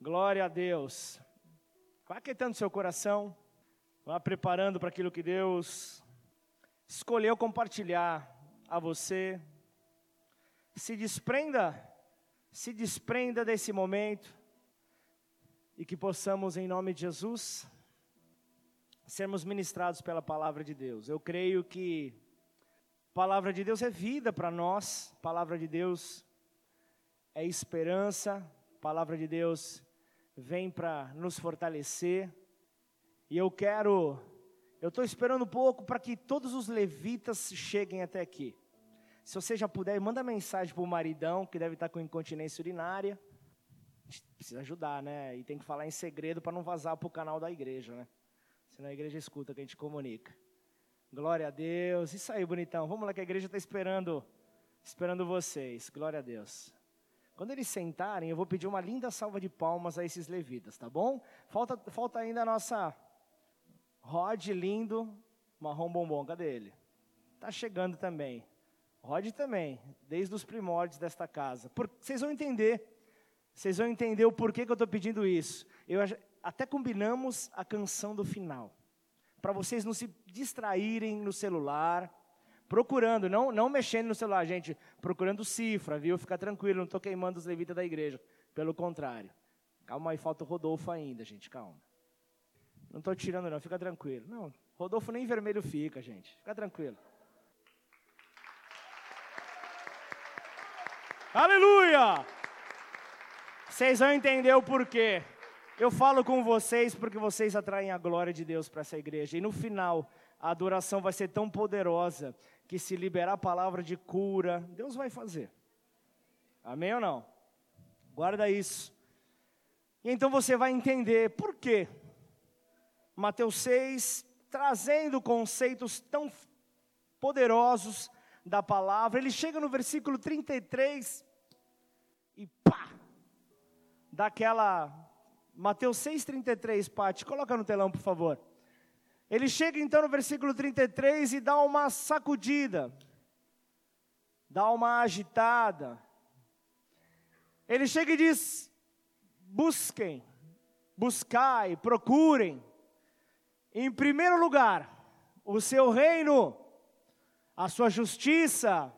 Glória a Deus. Vá aquietando seu coração, vá preparando para aquilo que Deus escolheu compartilhar a você. Se desprenda, se desprenda desse momento e que possamos, em nome de Jesus, sermos ministrados pela palavra de Deus. Eu creio que a palavra de Deus é vida para nós, a palavra de Deus é esperança, a palavra de Deus vem para nos fortalecer. E eu quero, eu estou esperando um pouco para que todos os levitas cheguem até aqui. Se você já puder, manda mensagem para o maridão, que deve estar com incontinência urinária. A gente precisa ajudar, né? E tem que falar em segredo para não vazar para o canal da igreja, né? Senão a igreja escuta que a gente comunica. Glória a Deus. Isso aí, bonitão. Vamos lá que a igreja está esperando, esperando vocês. Glória a Deus. Quando eles sentarem, eu vou pedir uma linda salva de palmas a esses levitas, tá bom? Falta, falta ainda a nossa Rod lindo, marrom bombom, cadê ele? Tá chegando também. Rod também, desde os primórdios desta casa. Por, vocês vão entender, vocês vão entender o porquê que eu estou pedindo isso. Eu até combinamos a canção do final, para vocês não se distraírem no celular, procurando, não, não mexendo no celular, gente, procurando cifra, viu? Fica tranquilo, não estou queimando os levitas da igreja. Pelo contrário. Calma aí, falta o Rodolfo ainda, gente, calma. Não estou tirando, não, fica tranquilo. Não, Rodolfo nem vermelho fica, gente. Fica tranquilo. Aleluia! Vocês vão entender o porquê. Eu falo com vocês porque vocês atraem a glória de Deus para essa igreja. E no final, a adoração vai ser tão poderosa que se liberar a palavra de cura, Deus vai fazer. Amém ou não? Guarda isso. E então você vai entender por quê. Mateus 6, trazendo conceitos tão poderosos da palavra, ele chega no versículo 33 e pá! Daquela Mateus 6:33, Pati, coloca no telão, por favor. Ele chega então no versículo 33 e dá uma sacudida, dá uma agitada. Ele chega e diz: busquem, buscai, procurem, em primeiro lugar, o seu reino, a sua justiça,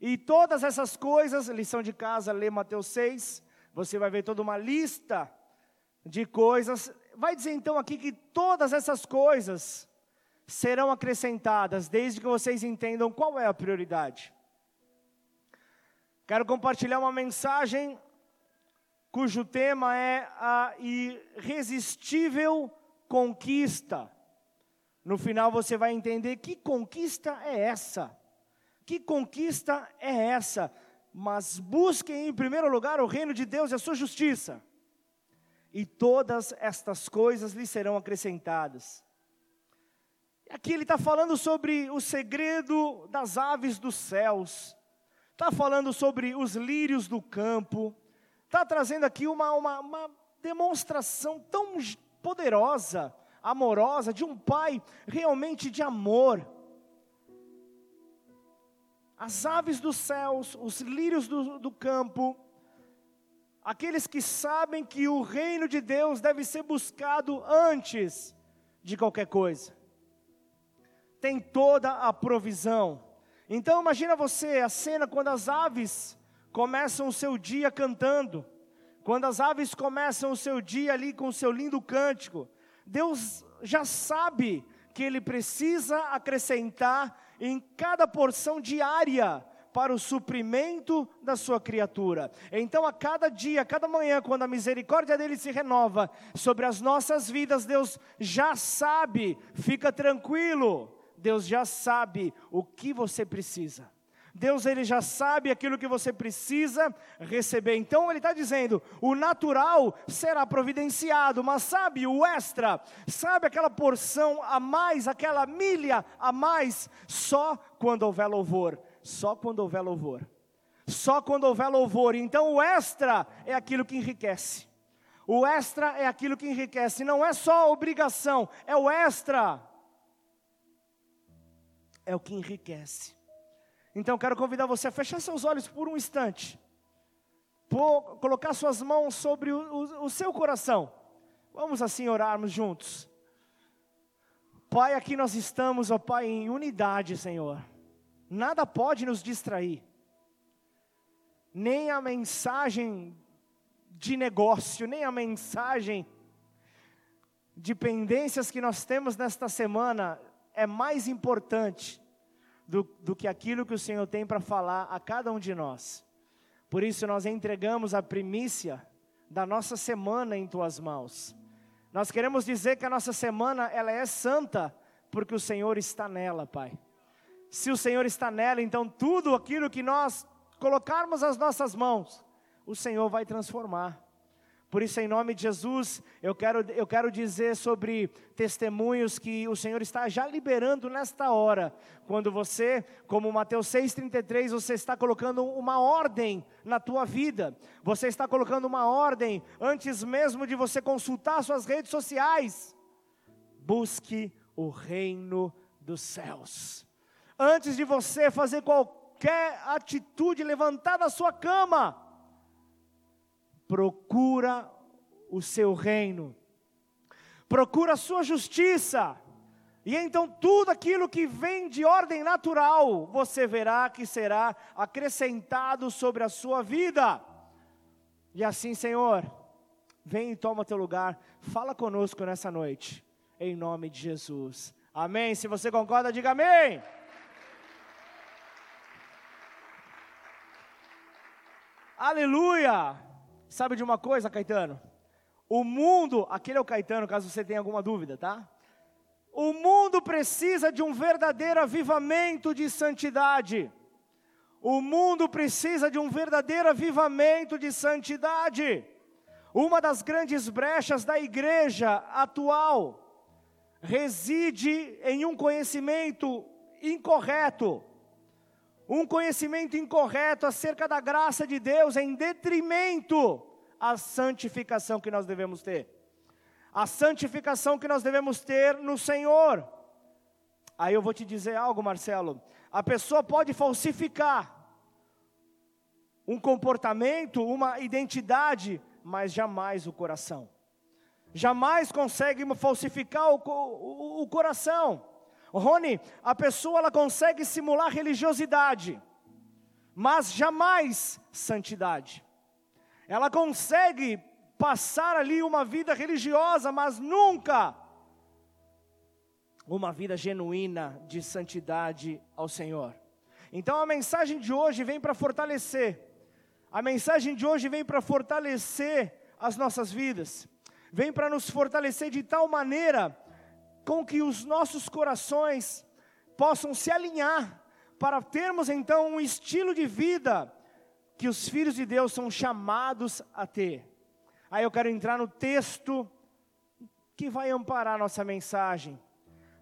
e todas essas coisas, lição de casa, lê Mateus 6, você vai ver toda uma lista de coisas vai dizer então aqui que todas essas coisas serão acrescentadas, desde que vocês entendam qual é a prioridade. Quero compartilhar uma mensagem cujo tema é a irresistível conquista. No final você vai entender que conquista é essa. Que conquista é essa? Mas busquem em primeiro lugar o reino de Deus e a sua justiça e todas estas coisas lhe serão acrescentadas. Aqui ele está falando sobre o segredo das aves dos céus, está falando sobre os lírios do campo, está trazendo aqui uma, uma, uma demonstração tão poderosa, amorosa, de um pai realmente de amor. As aves dos céus, os lírios do, do campo, aqueles que sabem que o reino de Deus deve ser buscado antes de qualquer coisa. Tem toda a provisão. Então imagina você a cena quando as aves começam o seu dia cantando, quando as aves começam o seu dia ali com o seu lindo cântico. Deus já sabe que ele precisa acrescentar em cada porção diária para o suprimento da sua criatura. Então, a cada dia, a cada manhã, quando a misericórdia dele se renova sobre as nossas vidas, Deus já sabe, fica tranquilo, Deus já sabe o que você precisa. Deus ele já sabe aquilo que você precisa receber. Então ele está dizendo: o natural será providenciado, mas sabe o extra, sabe aquela porção a mais, aquela milha a mais, só quando houver louvor só quando houver louvor. Só quando houver louvor. Então o extra é aquilo que enriquece. O extra é aquilo que enriquece. Não é só obrigação, é o extra. É o que enriquece. Então quero convidar você a fechar seus olhos por um instante. pôr, colocar suas mãos sobre o, o, o seu coração. Vamos assim orarmos juntos. Pai, aqui nós estamos, ó Pai, em unidade, Senhor. Nada pode nos distrair. Nem a mensagem de negócio, nem a mensagem de pendências que nós temos nesta semana é mais importante do, do que aquilo que o Senhor tem para falar a cada um de nós. Por isso nós entregamos a primícia da nossa semana em tuas mãos. Nós queremos dizer que a nossa semana ela é santa porque o Senhor está nela, Pai. Se o Senhor está nela, então tudo aquilo que nós colocarmos as nossas mãos, o Senhor vai transformar. Por isso, em nome de Jesus, eu quero, eu quero dizer sobre testemunhos que o Senhor está já liberando nesta hora. Quando você, como Mateus 6,33, você está colocando uma ordem na tua vida. Você está colocando uma ordem antes mesmo de você consultar suas redes sociais. Busque o reino dos céus. Antes de você fazer qualquer atitude, levantar da sua cama procura o seu reino, procura a sua justiça, e então tudo aquilo que vem de ordem natural, você verá que será acrescentado sobre a sua vida. E assim, Senhor, vem e toma teu lugar, fala conosco nessa noite, em nome de Jesus. Amém. Se você concorda, diga amém. Aleluia! Sabe de uma coisa, Caetano? O mundo, aquele é o Caetano, caso você tenha alguma dúvida, tá? O mundo precisa de um verdadeiro avivamento de santidade. O mundo precisa de um verdadeiro avivamento de santidade. Uma das grandes brechas da igreja atual reside em um conhecimento incorreto um conhecimento incorreto acerca da graça de Deus em detrimento à santificação que nós devemos ter. A santificação que nós devemos ter no Senhor. Aí eu vou te dizer algo, Marcelo. A pessoa pode falsificar um comportamento, uma identidade, mas jamais o coração. Jamais consegue falsificar o, o, o coração. Rony, a pessoa ela consegue simular religiosidade, mas jamais santidade. Ela consegue passar ali uma vida religiosa, mas nunca uma vida genuína de santidade ao Senhor. Então a mensagem de hoje vem para fortalecer. A mensagem de hoje vem para fortalecer as nossas vidas. Vem para nos fortalecer de tal maneira com que os nossos corações possam se alinhar para termos então um estilo de vida que os filhos de Deus são chamados a ter. Aí eu quero entrar no texto que vai amparar nossa mensagem.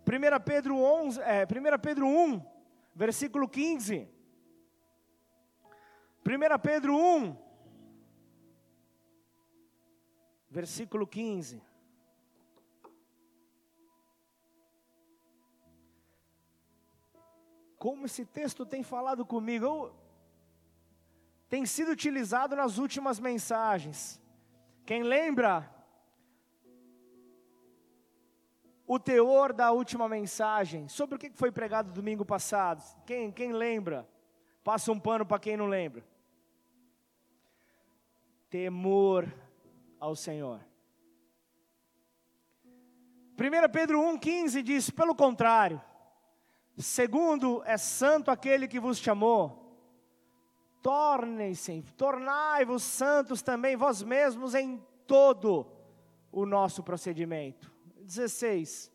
1 Pedro, 11, é, 1 Pedro 1, versículo 15. 1 Pedro 1, versículo 15. Como esse texto tem falado comigo, tem sido utilizado nas últimas mensagens. Quem lembra o teor da última mensagem? Sobre o que foi pregado domingo passado? Quem, quem lembra? Passa um pano para quem não lembra. Temor ao Senhor. 1 Pedro 1,15 diz: pelo contrário, Segundo, é santo aquele que vos chamou. Tornem-se, tornai-vos santos também vós mesmos em todo o nosso procedimento. 16.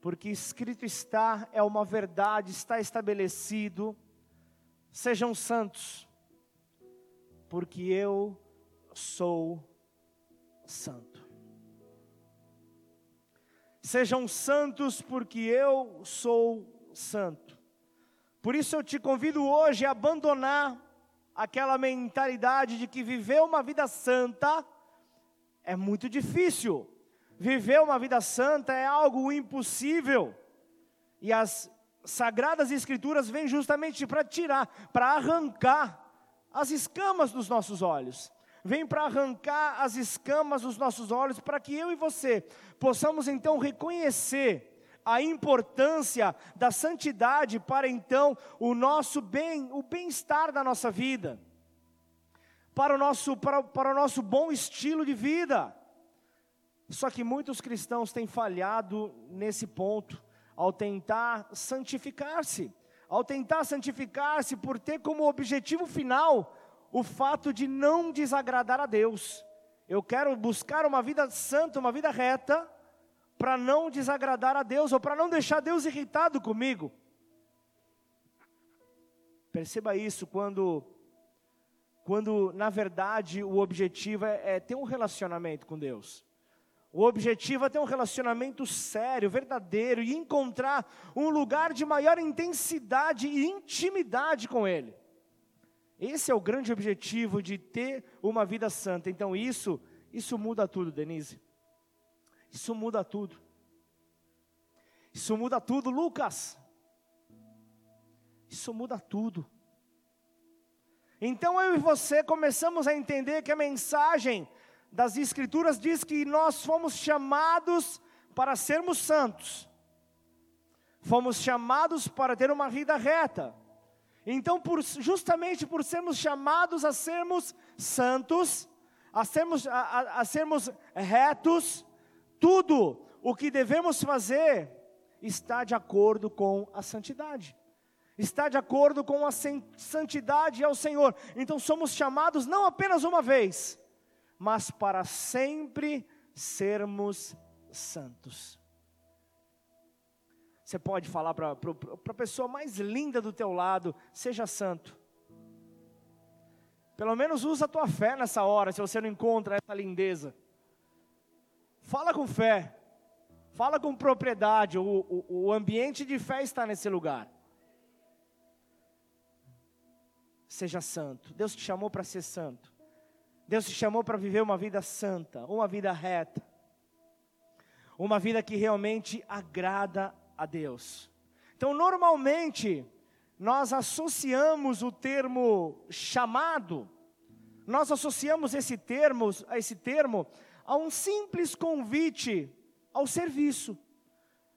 Porque escrito está, é uma verdade, está estabelecido. Sejam santos, porque eu sou santo. Sejam santos, porque eu sou santo. Por isso eu te convido hoje a abandonar aquela mentalidade de que viver uma vida santa é muito difícil. Viver uma vida santa é algo impossível. E as sagradas escrituras vêm justamente para tirar, para arrancar as escamas dos nossos olhos. Vem para arrancar as escamas dos nossos olhos, para que eu e você possamos então reconhecer a importância da santidade para então o nosso bem, o bem-estar da nossa vida, para o nosso, para, para o nosso bom estilo de vida. Só que muitos cristãos têm falhado nesse ponto, ao tentar santificar-se, ao tentar santificar-se por ter como objetivo final o fato de não desagradar a Deus. Eu quero buscar uma vida santa, uma vida reta, para não desagradar a Deus, ou para não deixar Deus irritado comigo. Perceba isso quando, quando na verdade o objetivo é, é ter um relacionamento com Deus. O objetivo é ter um relacionamento sério, verdadeiro e encontrar um lugar de maior intensidade e intimidade com Ele. Esse é o grande objetivo de ter uma vida santa. Então isso, isso muda tudo, Denise. Isso muda tudo. Isso muda tudo, Lucas. Isso muda tudo. Então eu e você começamos a entender que a mensagem das Escrituras diz que nós fomos chamados para sermos santos, fomos chamados para ter uma vida reta. Então, por, justamente por sermos chamados a sermos santos, a sermos, a, a, a sermos retos, tudo o que devemos fazer está de acordo com a santidade. Está de acordo com a santidade ao Senhor. Então somos chamados não apenas uma vez, mas para sempre sermos santos. Você pode falar para a pessoa mais linda do teu lado, seja santo. Pelo menos usa a tua fé nessa hora, se você não encontra essa lindeza. Fala com fé, fala com propriedade, o, o, o ambiente de fé está nesse lugar. Seja santo, Deus te chamou para ser santo. Deus te chamou para viver uma vida santa, uma vida reta, uma vida que realmente agrada a Deus. Então, normalmente, nós associamos o termo chamado, nós associamos esse termo, a esse termo a um simples convite ao serviço,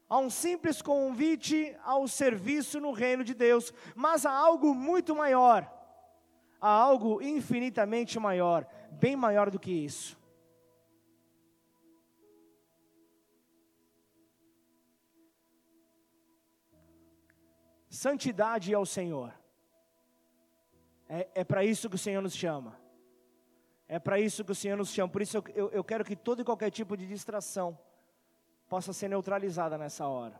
a um simples convite ao serviço no reino de Deus, mas há algo muito maior, há algo infinitamente maior, bem maior do que isso. Santidade ao Senhor. É, é para isso que o Senhor nos chama. É para isso que o Senhor nos chama. Por isso eu, eu, eu quero que todo e qualquer tipo de distração possa ser neutralizada nessa hora.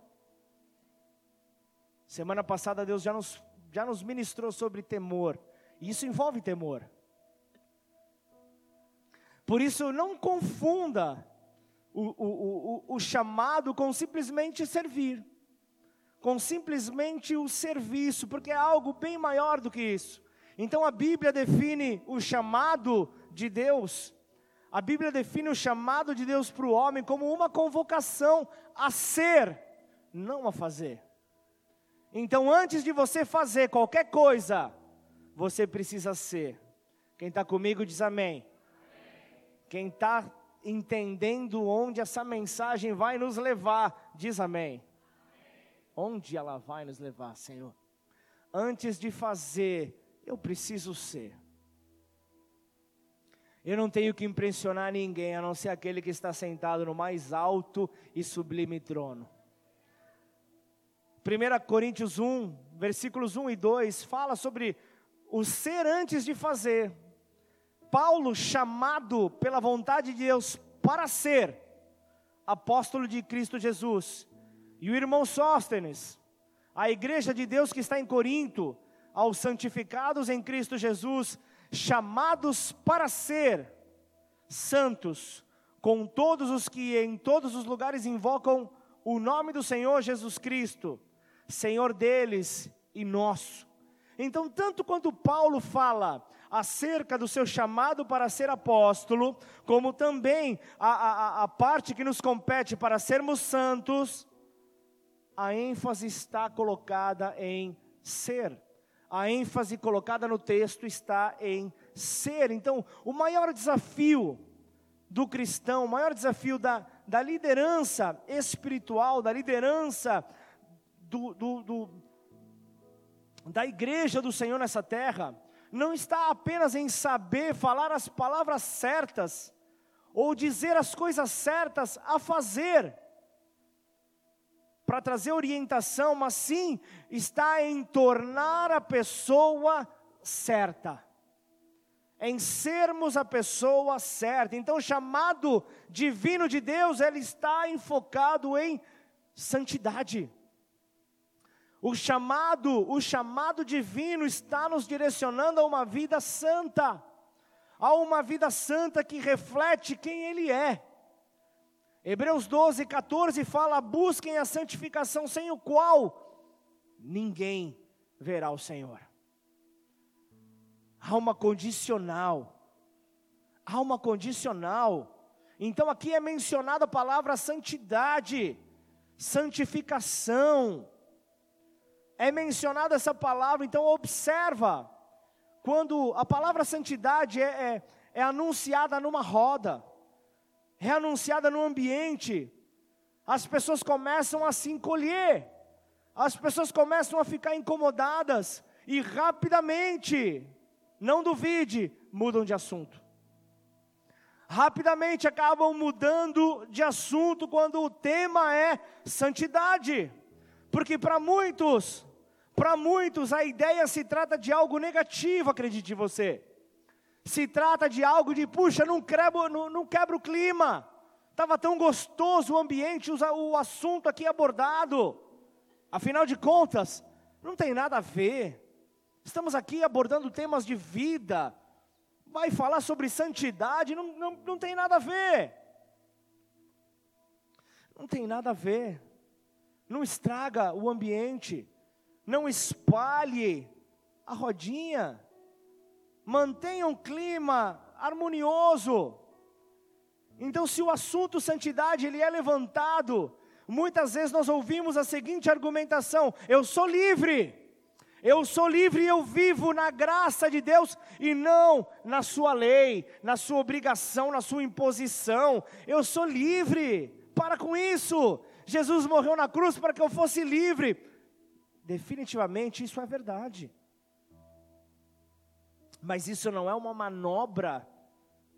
Semana passada Deus já nos, já nos ministrou sobre temor. E isso envolve temor. Por isso, não confunda o, o, o, o chamado com simplesmente servir, com simplesmente o serviço, porque é algo bem maior do que isso. Então a Bíblia define o chamado de Deus, a Bíblia define o chamado de Deus para o homem como uma convocação a ser, não a fazer. Então, antes de você fazer qualquer coisa, você precisa ser. Quem está comigo diz amém. Quem está entendendo onde essa mensagem vai nos levar, diz amém. Onde ela vai nos levar, Senhor? Antes de fazer, eu preciso ser. Eu não tenho que impressionar ninguém, a não ser aquele que está sentado no mais alto e sublime trono. 1 Coríntios 1, versículos 1 e 2, fala sobre o ser antes de fazer. Paulo, chamado pela vontade de Deus para ser apóstolo de Cristo Jesus, e o irmão Sóstenes, a igreja de Deus que está em Corinto, aos santificados em Cristo Jesus, chamados para ser santos, com todos os que em todos os lugares invocam o nome do Senhor Jesus Cristo, Senhor deles e nosso. Então, tanto quanto Paulo fala acerca do seu chamado para ser apóstolo, como também a, a, a parte que nos compete para sermos santos, a ênfase está colocada em ser. a ênfase colocada no texto está em ser. Então, o maior desafio do cristão, o maior desafio da, da liderança espiritual, da liderança do, do, do, da igreja do Senhor nessa terra, não está apenas em saber falar as palavras certas, ou dizer as coisas certas a fazer, para trazer orientação, mas sim está em tornar a pessoa certa, em sermos a pessoa certa. Então, o chamado divino de Deus, ele está enfocado em santidade. O chamado, o chamado divino está nos direcionando a uma vida santa, a uma vida santa que reflete quem Ele é. Hebreus 12, 14 fala: busquem a santificação, sem o qual ninguém verá o Senhor. Há uma condicional, há uma condicional. Então aqui é mencionada a palavra santidade, santificação. É mencionada essa palavra, então observa, quando a palavra santidade é, é, é anunciada numa roda, é anunciada no ambiente, as pessoas começam a se encolher, as pessoas começam a ficar incomodadas e rapidamente, não duvide, mudam de assunto. Rapidamente acabam mudando de assunto quando o tema é santidade. Porque para muitos, para muitos a ideia se trata de algo negativo, acredite você se trata de algo de, puxa, não quebra, não, não quebra o clima, estava tão gostoso o ambiente, o assunto aqui abordado, afinal de contas, não tem nada a ver, estamos aqui abordando temas de vida, vai falar sobre santidade, não, não, não tem nada a ver, não tem nada a ver, não estraga o ambiente, não espalhe a rodinha, mantenha um clima harmonioso. Então, se o assunto santidade ele é levantado, muitas vezes nós ouvimos a seguinte argumentação: eu sou livre. Eu sou livre e eu vivo na graça de Deus e não na sua lei, na sua obrigação, na sua imposição. Eu sou livre. Para com isso. Jesus morreu na cruz para que eu fosse livre. Definitivamente isso é verdade. Mas isso não é uma manobra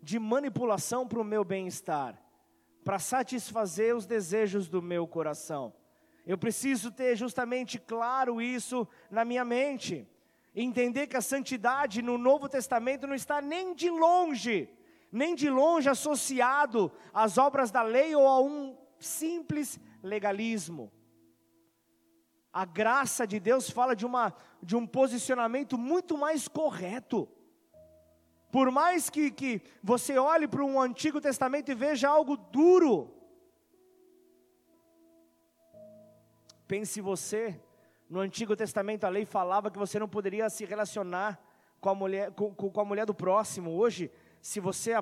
de manipulação para o meu bem-estar, para satisfazer os desejos do meu coração. Eu preciso ter justamente claro isso na minha mente. Entender que a santidade no Novo Testamento não está nem de longe, nem de longe associado às obras da lei ou a um simples legalismo. A graça de Deus fala de, uma, de um posicionamento muito mais correto. Por mais que, que você olhe para um Antigo Testamento e veja algo duro, pense você, no Antigo Testamento a lei falava que você não poderia se relacionar com a mulher, com, com a mulher do próximo. Hoje, se você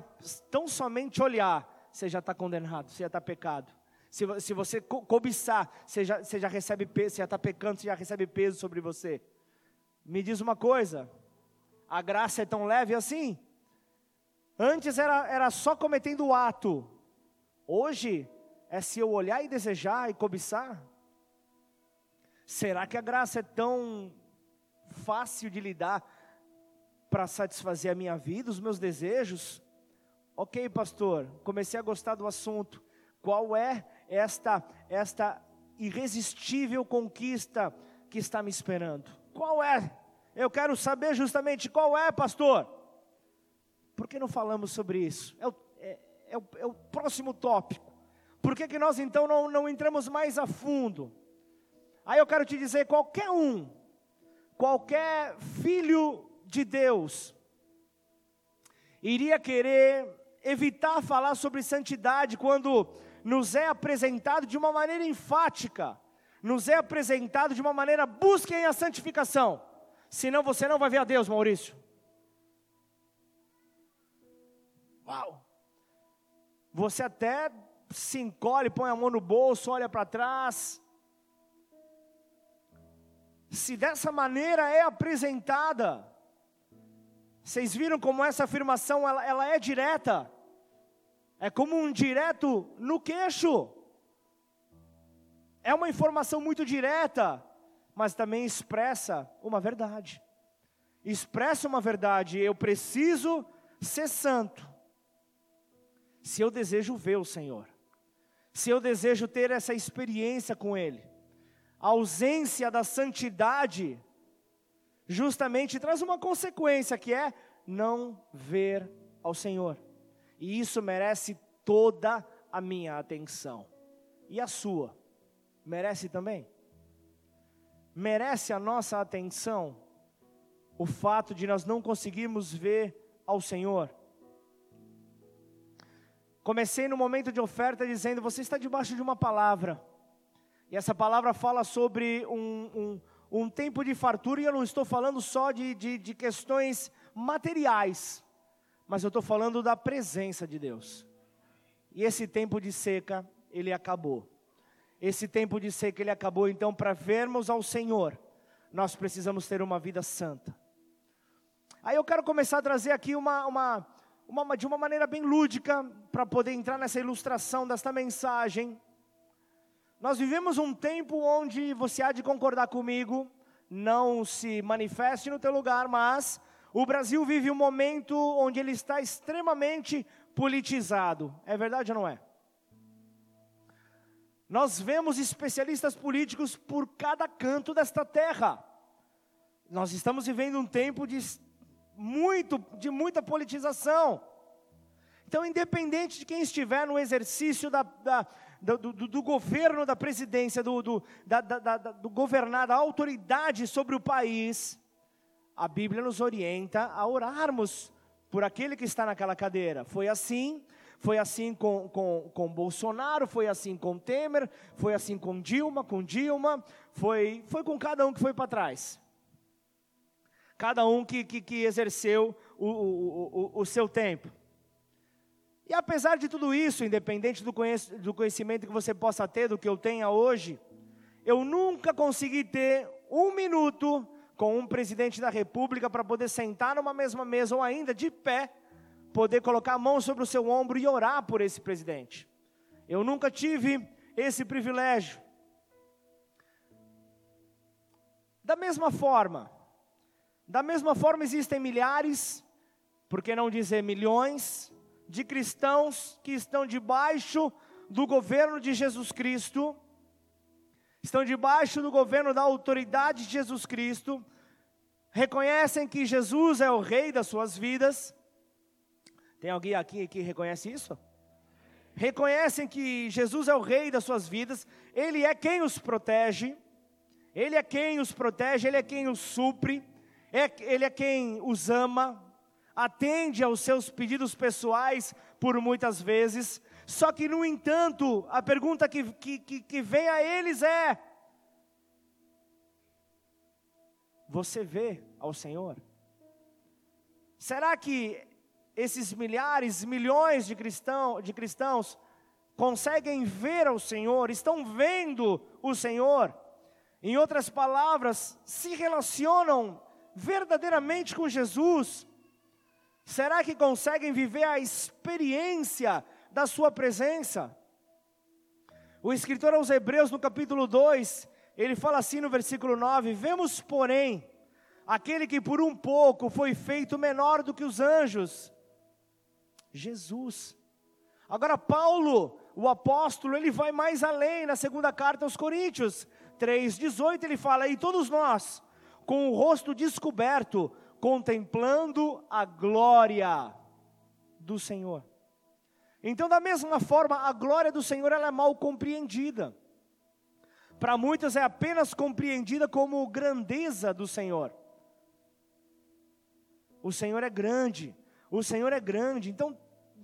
tão somente olhar, você já está condenado, você já está pecado. Se, se você co cobiçar, você já, você já recebe peso, você já está pecando, você já recebe peso sobre você. Me diz uma coisa, a graça é tão leve assim? Antes era, era só cometendo o ato, hoje é se eu olhar e desejar e cobiçar. Será que a graça é tão fácil de lidar para satisfazer a minha vida, os meus desejos? Ok, pastor, comecei a gostar do assunto. Qual é esta, esta irresistível conquista que está me esperando? Qual é? Eu quero saber justamente qual é, pastor. Por que não falamos sobre isso? É o, é, é o, é o próximo tópico. Por que, que nós então não, não entramos mais a fundo? Aí eu quero te dizer: qualquer um, qualquer filho de Deus, iria querer evitar falar sobre santidade quando nos é apresentado de uma maneira enfática, nos é apresentado de uma maneira busquem a santificação, senão você não vai ver a Deus, Maurício. Uau! Você até se encolhe, põe a mão no bolso, olha para trás. se dessa maneira é apresentada, vocês viram como essa afirmação ela, ela é direta? É como um direto no queixo. É uma informação muito direta, mas também expressa uma verdade. Expressa uma verdade, eu preciso ser santo. Se eu desejo ver o Senhor, se eu desejo ter essa experiência com Ele, a ausência da santidade justamente traz uma consequência que é não ver ao Senhor. E isso merece toda a minha atenção. E a sua? Merece também? Merece a nossa atenção o fato de nós não conseguirmos ver ao Senhor? Comecei no momento de oferta dizendo: você está debaixo de uma palavra. E essa palavra fala sobre um, um, um tempo de fartura, e eu não estou falando só de, de, de questões materiais, mas eu estou falando da presença de Deus. E esse tempo de seca, ele acabou. Esse tempo de seca, ele acabou. Então, para vermos ao Senhor, nós precisamos ter uma vida santa. Aí eu quero começar a trazer aqui uma, uma, uma de uma maneira bem lúdica, para poder entrar nessa ilustração desta mensagem. Nós vivemos um tempo onde você há de concordar comigo, não se manifeste no teu lugar, mas o Brasil vive um momento onde ele está extremamente politizado. É verdade ou não é? Nós vemos especialistas políticos por cada canto desta terra. Nós estamos vivendo um tempo de muito de muita politização. Então, independente de quem estiver no exercício da, da do, do, do, governo, da presidência, do, do, da, da, do governar, da autoridade sobre o país, a Bíblia nos orienta a orarmos por aquele que está naquela cadeira. Foi assim, foi assim com, com, com Bolsonaro, foi assim com Temer, foi assim com Dilma, com Dilma, foi, foi com cada um que foi para trás. Cada um que, que, que exerceu o, o, o, o seu tempo. E apesar de tudo isso, independente do, do conhecimento que você possa ter, do que eu tenha hoje, eu nunca consegui ter um minuto com um presidente da república para poder sentar numa mesma mesa ou ainda de pé, poder colocar a mão sobre o seu ombro e orar por esse presidente. Eu nunca tive esse privilégio. Da mesma forma, da mesma forma existem milhares, por que não dizer milhões, de cristãos que estão debaixo do governo de Jesus Cristo, estão debaixo do governo da autoridade de Jesus Cristo, reconhecem que Jesus é o rei das suas vidas. Tem alguém aqui que reconhece isso? Reconhecem que Jesus é o rei das suas vidas, ele é quem os protege, ele é quem os protege, ele é quem os supre, é, ele é quem os ama, atende aos seus pedidos pessoais por muitas vezes, só que, no entanto, a pergunta que, que, que vem a eles é: Você vê ao Senhor? Será que esses milhares, milhões de, cristão, de cristãos conseguem ver ao Senhor, estão vendo o Senhor? Em outras palavras, se relacionam verdadeiramente com Jesus? Será que conseguem viver a experiência da Sua presença? O escritor aos Hebreus, no capítulo 2, ele fala assim no versículo 9: Vemos, porém, aquele que por um pouco foi feito menor do que os anjos, Jesus. Agora, Paulo, o apóstolo, ele vai mais além na segunda carta aos Coríntios 3,18, ele fala: E todos nós, com o rosto descoberto, contemplando a glória do Senhor. Então, da mesma forma, a glória do Senhor ela é mal compreendida. Para muitos é apenas compreendida como grandeza do Senhor. O Senhor é grande, o Senhor é grande. Então,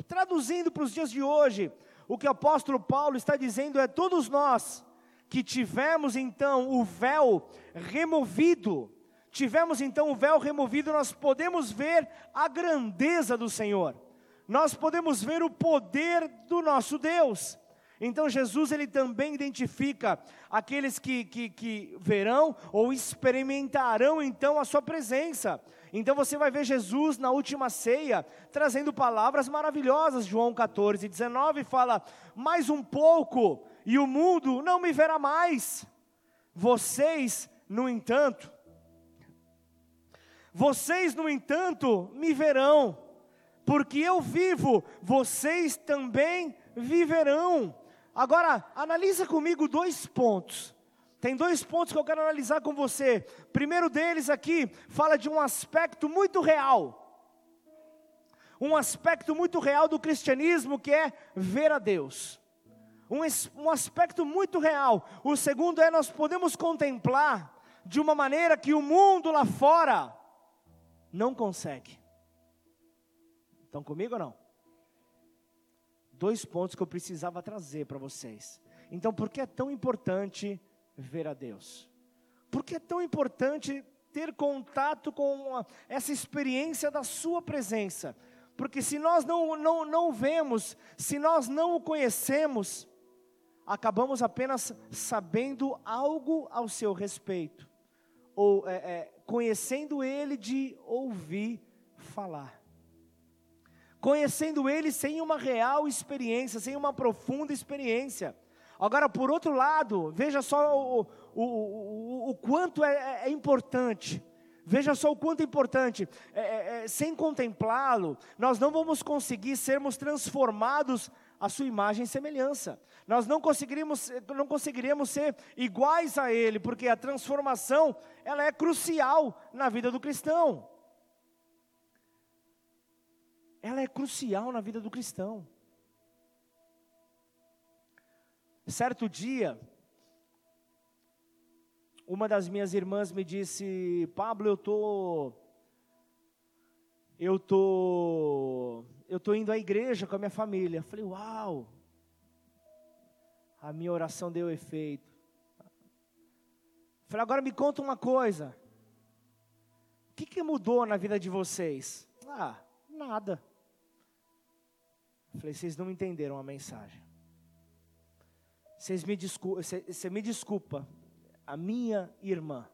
traduzindo para os dias de hoje, o que o apóstolo Paulo está dizendo é: todos nós que tivemos então o véu removido, tivemos então o véu removido, nós podemos ver a grandeza do Senhor, nós podemos ver o poder do nosso Deus. Então Jesus ele também identifica aqueles que, que, que verão ou experimentarão então a sua presença. Então você vai ver Jesus na última ceia trazendo palavras maravilhosas. João 14, 19 fala: Mais um pouco e o mundo não me verá mais. Vocês, no entanto, vocês, no entanto, me verão, porque eu vivo, vocês também viverão. Agora, analisa comigo dois pontos. Tem dois pontos que eu quero analisar com você. Primeiro deles aqui fala de um aspecto muito real. Um aspecto muito real do cristianismo que é ver a Deus. Um, um aspecto muito real. O segundo é nós podemos contemplar de uma maneira que o mundo lá fora não consegue. Estão comigo ou não? dois pontos que eu precisava trazer para vocês. Então, por que é tão importante ver a Deus? Por que é tão importante ter contato com essa experiência da Sua presença? Porque se nós não, não, não vemos, se nós não o conhecemos, acabamos apenas sabendo algo ao seu respeito, ou é, é, conhecendo Ele de ouvir falar conhecendo Ele sem uma real experiência, sem uma profunda experiência. Agora, por outro lado, veja só o, o, o, o quanto é, é, é, importante. Veja só o quanto é importante. É, é, é, sem contemplá-lo, nós não vamos conseguir sermos transformados à sua imagem e semelhança. Nós não conseguiríamos, não conseguiríamos ser iguais a Ele, porque a transformação ela é crucial na vida do cristão ela é crucial na vida do cristão. Certo dia, uma das minhas irmãs me disse: Pablo, eu tô, eu tô, eu tô indo à igreja com a minha família. Eu falei: Uau! A minha oração deu efeito. Eu falei: Agora me conta uma coisa. O que, que mudou na vida de vocês? Ah, nada. Falei, vocês não entenderam a mensagem. Vocês me desculpa, você me desculpa, a minha irmã.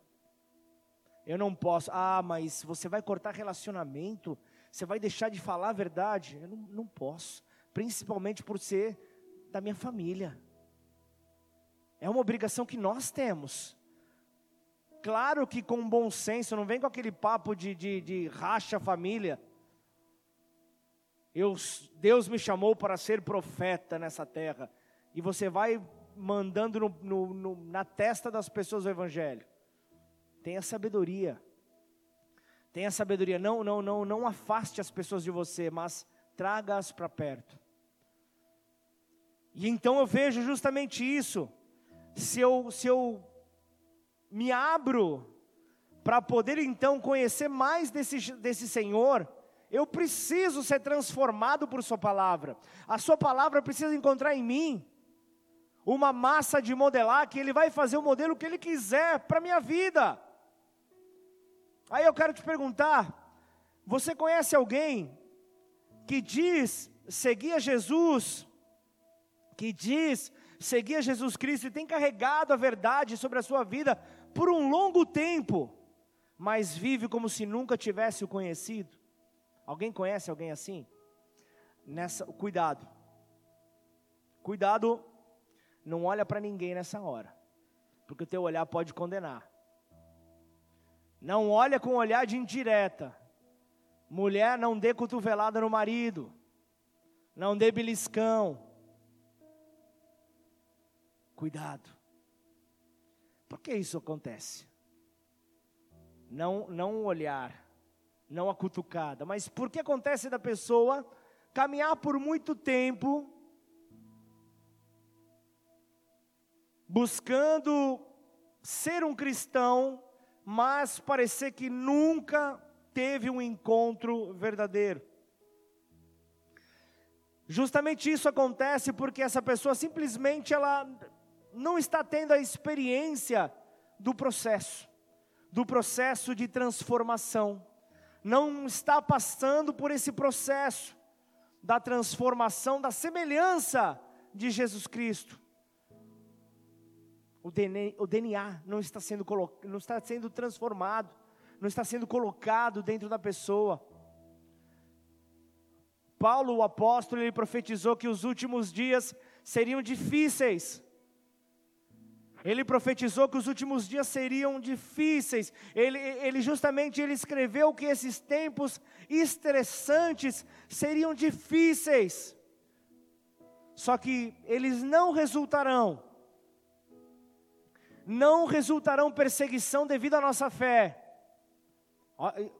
Eu não posso. Ah, mas você vai cortar relacionamento? Você vai deixar de falar a verdade? Eu não, não posso. Principalmente por ser da minha família. É uma obrigação que nós temos. Claro que com bom senso, não vem com aquele papo de, de, de racha família. Eu, Deus me chamou para ser profeta nessa terra. E você vai mandando no, no, no, na testa das pessoas o evangelho. Tenha sabedoria. Tenha sabedoria. Não, não, não, não afaste as pessoas de você, mas traga-as para perto. E então eu vejo justamente isso. Se eu, se eu me abro para poder então conhecer mais desse, desse Senhor, eu preciso ser transformado por Sua palavra. A Sua palavra precisa encontrar em mim uma massa de modelar que Ele vai fazer o modelo que Ele quiser para a minha vida. Aí eu quero te perguntar: você conhece alguém que diz seguir a Jesus, que diz seguir a Jesus Cristo e tem carregado a verdade sobre a sua vida por um longo tempo, mas vive como se nunca tivesse o conhecido? Alguém conhece alguém assim? Nessa, cuidado. Cuidado, não olha para ninguém nessa hora, porque o teu olhar pode condenar. Não olha com olhar de indireta. Mulher, não dê cotovelada no marido. Não dê beliscão. Cuidado. Por que isso acontece? Não, não olhar não a cutucada. Mas por que acontece da pessoa caminhar por muito tempo buscando ser um cristão, mas parecer que nunca teve um encontro verdadeiro? Justamente isso acontece porque essa pessoa simplesmente ela não está tendo a experiência do processo, do processo de transformação não está passando por esse processo da transformação, da semelhança de Jesus Cristo, o DNA, não, está sendo não está sendo transformado, não está sendo colocado dentro da pessoa. Paulo, o apóstolo, ele profetizou que os últimos dias seriam difíceis. Ele profetizou que os últimos dias seriam difíceis. Ele, ele justamente ele escreveu que esses tempos estressantes seriam difíceis. Só que eles não resultarão não resultarão perseguição devido à nossa fé.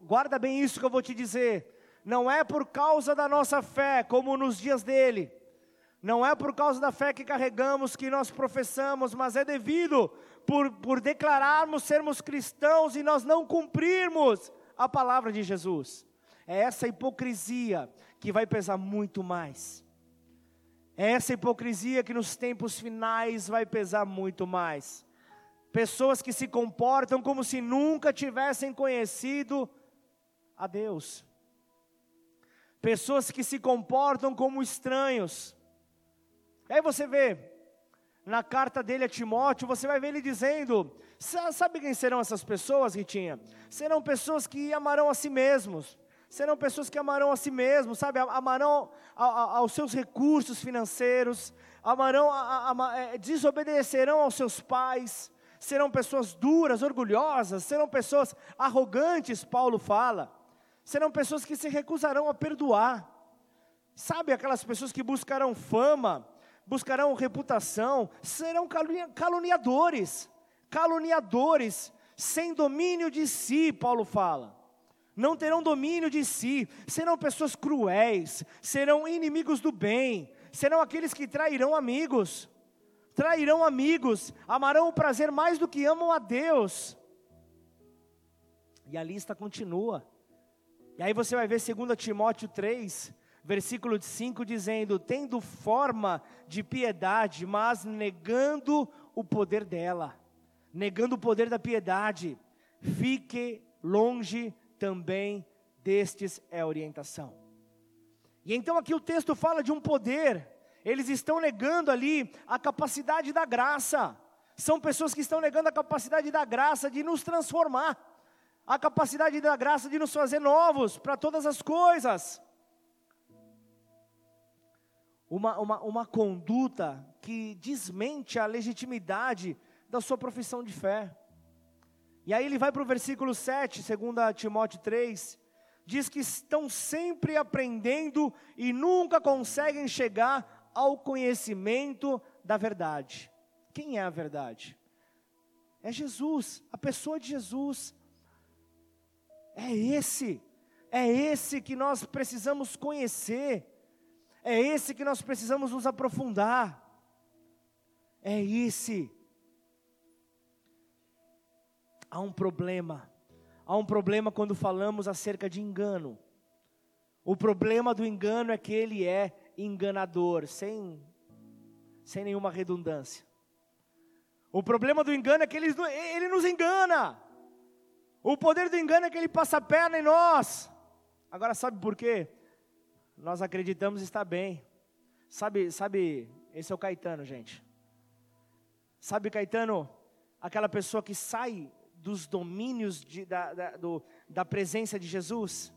Guarda bem isso que eu vou te dizer. Não é por causa da nossa fé, como nos dias dele. Não é por causa da fé que carregamos, que nós professamos, mas é devido por, por declararmos sermos cristãos e nós não cumprirmos a palavra de Jesus. É essa hipocrisia que vai pesar muito mais. É essa hipocrisia que nos tempos finais vai pesar muito mais. Pessoas que se comportam como se nunca tivessem conhecido a Deus. Pessoas que se comportam como estranhos. Aí você vê, na carta dele a Timóteo, você vai ver ele dizendo: sabe quem serão essas pessoas, Ritinha? Serão pessoas que amarão a si mesmos, serão pessoas que amarão a si mesmos, sabe? Amarão a, a, aos seus recursos financeiros, amarão, a, é, desobedecerão aos seus pais, serão pessoas duras, orgulhosas, serão pessoas arrogantes, Paulo fala, serão pessoas que se recusarão a perdoar. Sabe aquelas pessoas que buscarão fama, buscarão reputação, serão caluniadores, caluniadores, sem domínio de si, Paulo fala. Não terão domínio de si, serão pessoas cruéis, serão inimigos do bem, serão aqueles que trairão amigos trairão amigos, amarão o prazer mais do que amam a Deus. E a lista continua. E aí você vai ver 2 Timóteo 3, versículo 5 dizendo: tendo forma de piedade, mas negando o poder dela, negando o poder da piedade, fique longe também destes é a orientação. E então aqui o texto fala de um poder eles estão negando ali a capacidade da graça. São pessoas que estão negando a capacidade da graça de nos transformar, a capacidade da graça de nos fazer novos para todas as coisas. Uma, uma, uma conduta que desmente a legitimidade da sua profissão de fé. E aí ele vai para o versículo 7, 2 Timóteo 3, diz que estão sempre aprendendo e nunca conseguem chegar ao conhecimento da verdade. Quem é a verdade? É Jesus, a pessoa de Jesus. É esse, é esse que nós precisamos conhecer, é esse que nós precisamos nos aprofundar, é esse. Há um problema, há um problema quando falamos acerca de engano. O problema do engano é que ele é enganador, sem, sem nenhuma redundância. O problema do engano é que ele, ele nos engana. O poder do engano é que ele passa a perna em nós. Agora sabe por quê? Nós acreditamos estar bem. Sabe, sabe, esse é o Caetano, gente. Sabe, Caetano, aquela pessoa que sai dos domínios de, da, da, do, da presença de Jesus?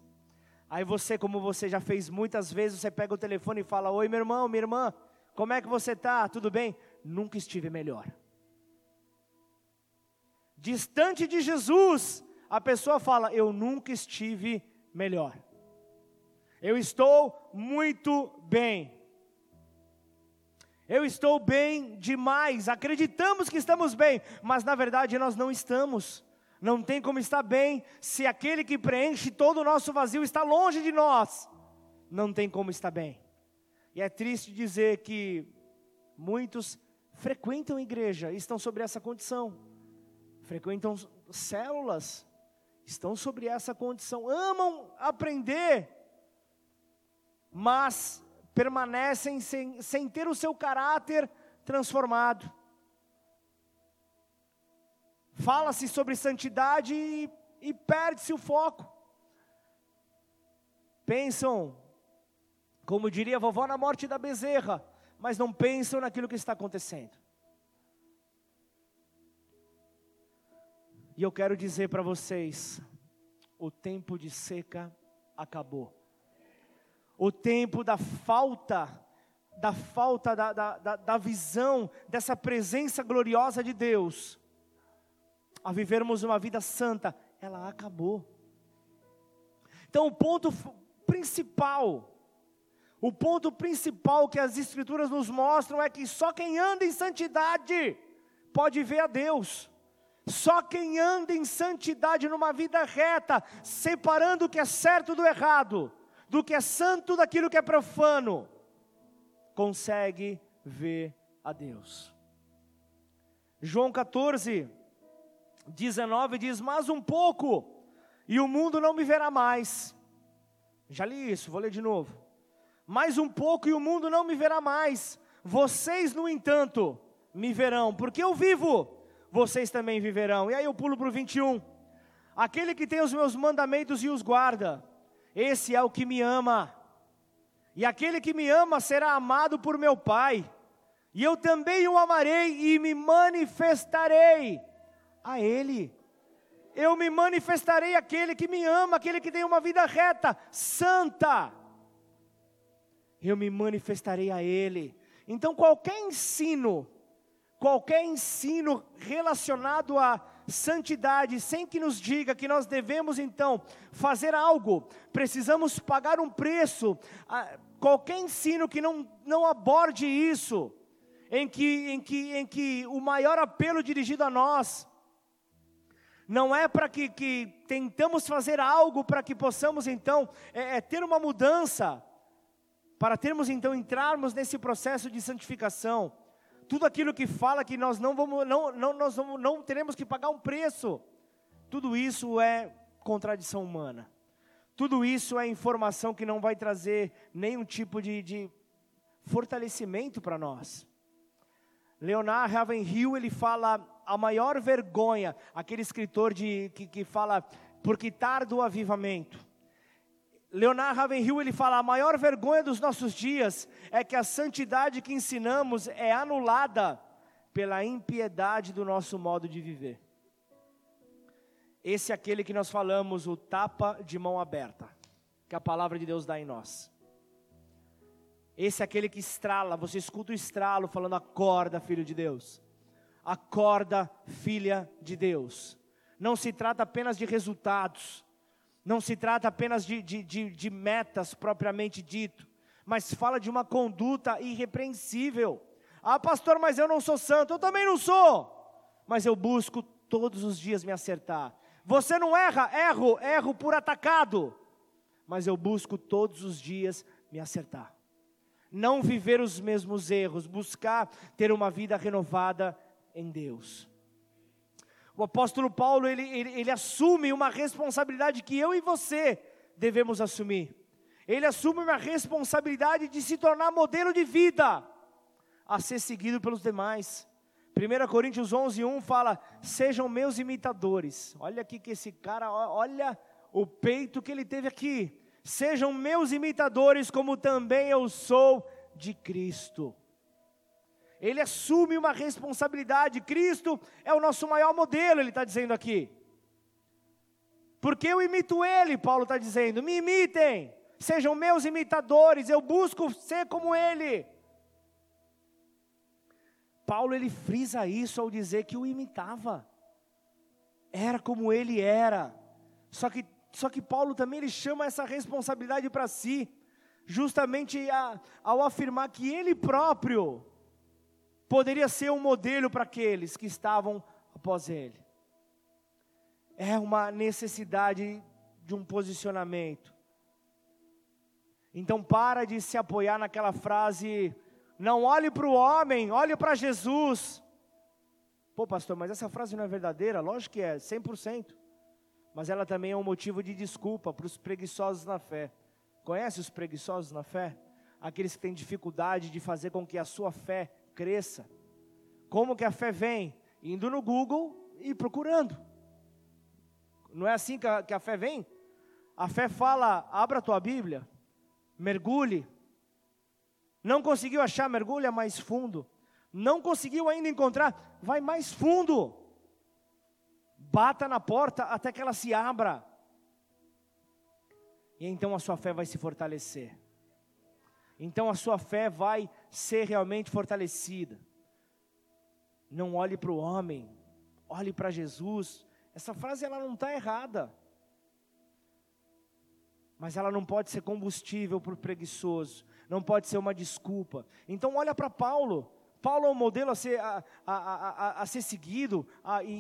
Aí você, como você já fez muitas vezes, você pega o telefone e fala: Oi, meu irmão, minha irmã, como é que você está? Tudo bem? Nunca estive melhor. Distante de Jesus, a pessoa fala: Eu nunca estive melhor. Eu estou muito bem. Eu estou bem demais. Acreditamos que estamos bem, mas na verdade nós não estamos. Não tem como estar bem se aquele que preenche todo o nosso vazio está longe de nós. Não tem como estar bem. E é triste dizer que muitos frequentam a igreja e estão sobre essa condição. Frequentam células, estão sobre essa condição. Amam aprender, mas permanecem sem, sem ter o seu caráter transformado. Fala-se sobre santidade e, e perde-se o foco. Pensam, como diria a vovó na morte da bezerra, mas não pensam naquilo que está acontecendo. E eu quero dizer para vocês: o tempo de seca acabou. O tempo da falta, da falta da, da, da, da visão dessa presença gloriosa de Deus, a vivermos uma vida santa, ela acabou. Então, o ponto principal, o ponto principal que as Escrituras nos mostram é que só quem anda em santidade pode ver a Deus. Só quem anda em santidade numa vida reta, separando o que é certo do errado, do que é santo daquilo que é profano, consegue ver a Deus. João 14, 19 diz: Mas um pouco, e o mundo não me verá mais. Já li isso, vou ler de novo. Mais um pouco e o mundo não me verá mais. Vocês, no entanto, me verão, porque eu vivo vocês também viverão. E aí eu pulo para o 21. Aquele que tem os meus mandamentos e os guarda, esse é o que me ama. E aquele que me ama será amado por meu Pai. E eu também o amarei e me manifestarei a Ele. Eu me manifestarei àquele que me ama, aquele que tem uma vida reta, santa. Eu me manifestarei a Ele. Então, qualquer ensino qualquer ensino relacionado à santidade, sem que nos diga que nós devemos então fazer algo, precisamos pagar um preço, qualquer ensino que não, não aborde isso, em que, em, que, em que o maior apelo dirigido a nós, não é para que, que tentamos fazer algo para que possamos então é, é ter uma mudança, para termos então entrarmos nesse processo de santificação tudo aquilo que fala que nós não vamos, não, não, nós vamos, não teremos que pagar um preço, tudo isso é contradição humana. Tudo isso é informação que não vai trazer nenhum tipo de, de fortalecimento para nós. Leonard Ravenhill, ele fala a maior vergonha, aquele escritor de, que, que fala por quitar do avivamento. Leonard Ravenhill ele fala: a maior vergonha dos nossos dias é que a santidade que ensinamos é anulada pela impiedade do nosso modo de viver. Esse é aquele que nós falamos, o tapa de mão aberta, que a palavra de Deus dá em nós. Esse é aquele que estrala, você escuta o estralo falando: acorda, filho de Deus. Acorda, filha de Deus. Não se trata apenas de resultados não se trata apenas de, de, de, de metas propriamente dito, mas fala de uma conduta irrepreensível. Ah, pastor, mas eu não sou santo. Eu também não sou. Mas eu busco todos os dias me acertar. Você não erra, erro, erro por atacado. Mas eu busco todos os dias me acertar. Não viver os mesmos erros, buscar ter uma vida renovada em Deus. O apóstolo Paulo, ele, ele, ele assume uma responsabilidade que eu e você devemos assumir. Ele assume uma responsabilidade de se tornar modelo de vida, a ser seguido pelos demais. 1 Coríntios 11, 1 fala: Sejam meus imitadores. Olha aqui que esse cara, olha o peito que ele teve aqui. Sejam meus imitadores, como também eu sou de Cristo ele assume uma responsabilidade. Cristo é o nosso maior modelo, ele está dizendo aqui. Porque eu imito ele, Paulo está dizendo, me imitem, sejam meus imitadores, eu busco ser como ele. Paulo ele frisa isso ao dizer que o imitava. Era como ele era. Só que só que Paulo também ele chama essa responsabilidade para si, justamente a, ao afirmar que ele próprio poderia ser um modelo para aqueles que estavam após ele. É uma necessidade de um posicionamento. Então para de se apoiar naquela frase, não olhe para o homem, olhe para Jesus. Pô, pastor, mas essa frase não é verdadeira? Lógico que é, 100%. Mas ela também é um motivo de desculpa para os preguiçosos na fé. Conhece os preguiçosos na fé? Aqueles que têm dificuldade de fazer com que a sua fé cresça. Como que a fé vem? Indo no Google e procurando. Não é assim que a, que a fé vem? A fé fala: abra a tua Bíblia, mergulhe, Não conseguiu achar, mergulha mais fundo. Não conseguiu ainda encontrar, vai mais fundo. Bata na porta até que ela se abra. E então a sua fé vai se fortalecer. Então a sua fé vai ser realmente fortalecida. Não olhe para o homem, olhe para Jesus. Essa frase ela não está errada. Mas ela não pode ser combustível para o preguiçoso, não pode ser uma desculpa. Então olha para Paulo. Paulo é um modelo a ser, a, a, a, a ser seguido, e,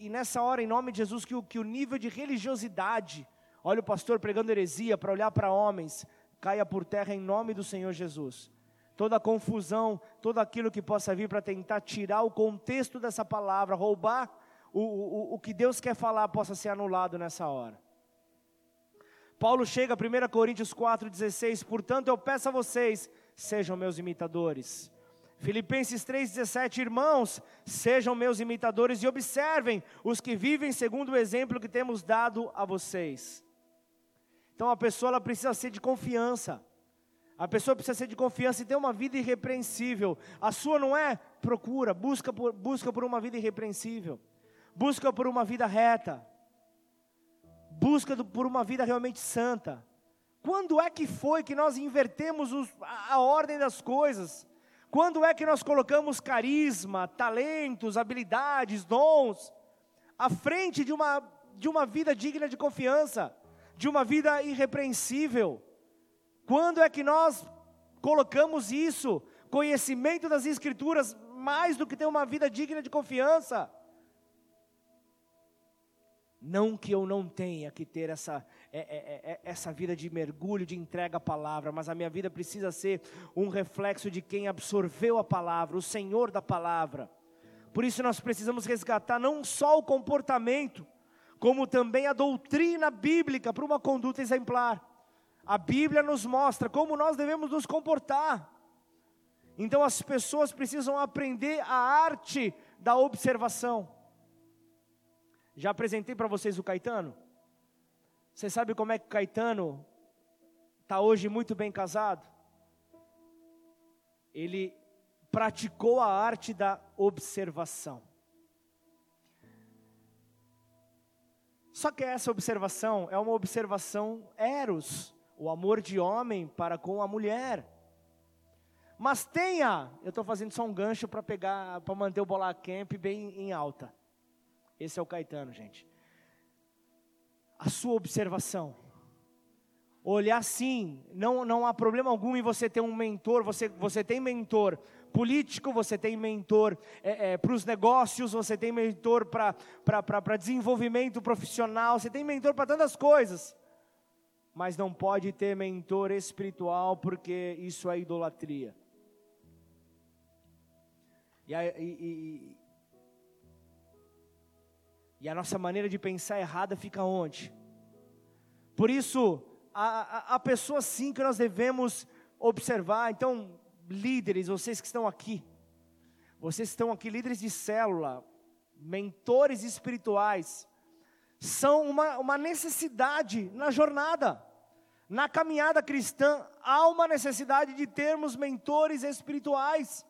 e, e, nessa hora, em nome de Jesus, que o, que o nível de religiosidade, olha o pastor pregando heresia para olhar para homens, caia por terra em nome do Senhor Jesus. Toda confusão, todo aquilo que possa vir para tentar tirar o contexto dessa palavra, roubar o, o, o que Deus quer falar, possa ser anulado nessa hora. Paulo chega, 1 Coríntios 4,16, portanto eu peço a vocês, sejam meus imitadores. Filipenses 3,17, irmãos, sejam meus imitadores e observem os que vivem segundo o exemplo que temos dado a vocês. Então a pessoa ela precisa ser de confiança. A pessoa precisa ser de confiança e ter uma vida irrepreensível. A sua não é procura, busca por, busca por uma vida irrepreensível. Busca por uma vida reta busca por uma vida realmente santa. Quando é que foi que nós invertemos os, a, a ordem das coisas? Quando é que nós colocamos carisma, talentos, habilidades, dons, à frente de uma, de uma vida digna de confiança, de uma vida irrepreensível? Quando é que nós colocamos isso, conhecimento das Escrituras, mais do que ter uma vida digna de confiança? Não que eu não tenha que ter essa, é, é, é, essa vida de mergulho, de entrega à palavra, mas a minha vida precisa ser um reflexo de quem absorveu a palavra, o Senhor da palavra. Por isso nós precisamos resgatar não só o comportamento, como também a doutrina bíblica para uma conduta exemplar. A Bíblia nos mostra como nós devemos nos comportar. Então as pessoas precisam aprender a arte da observação. Já apresentei para vocês o Caetano? Você sabe como é que o Caetano está hoje muito bem casado? Ele praticou a arte da observação. Só que essa observação é uma observação eros, o amor de homem para com a mulher. Mas tenha, eu estou fazendo só um gancho para pegar, para manter o Bola Camp bem em alta. Esse é o Caetano, gente. A sua observação. Olhar sim, não, não há problema algum em você ter um mentor, você, você tem mentor político, você tem mentor é, é, para os negócios, você tem mentor para desenvolvimento profissional, você tem mentor para tantas coisas. Mas não pode ter mentor espiritual, porque isso é idolatria. E, e, e a nossa maneira de pensar errada fica onde? Por isso, a, a, a pessoa sim que nós devemos observar. Então, líderes, vocês que estão aqui, vocês que estão aqui, líderes de célula, mentores espirituais, são uma, uma necessidade na jornada, na caminhada cristã, há uma necessidade de termos mentores espirituais.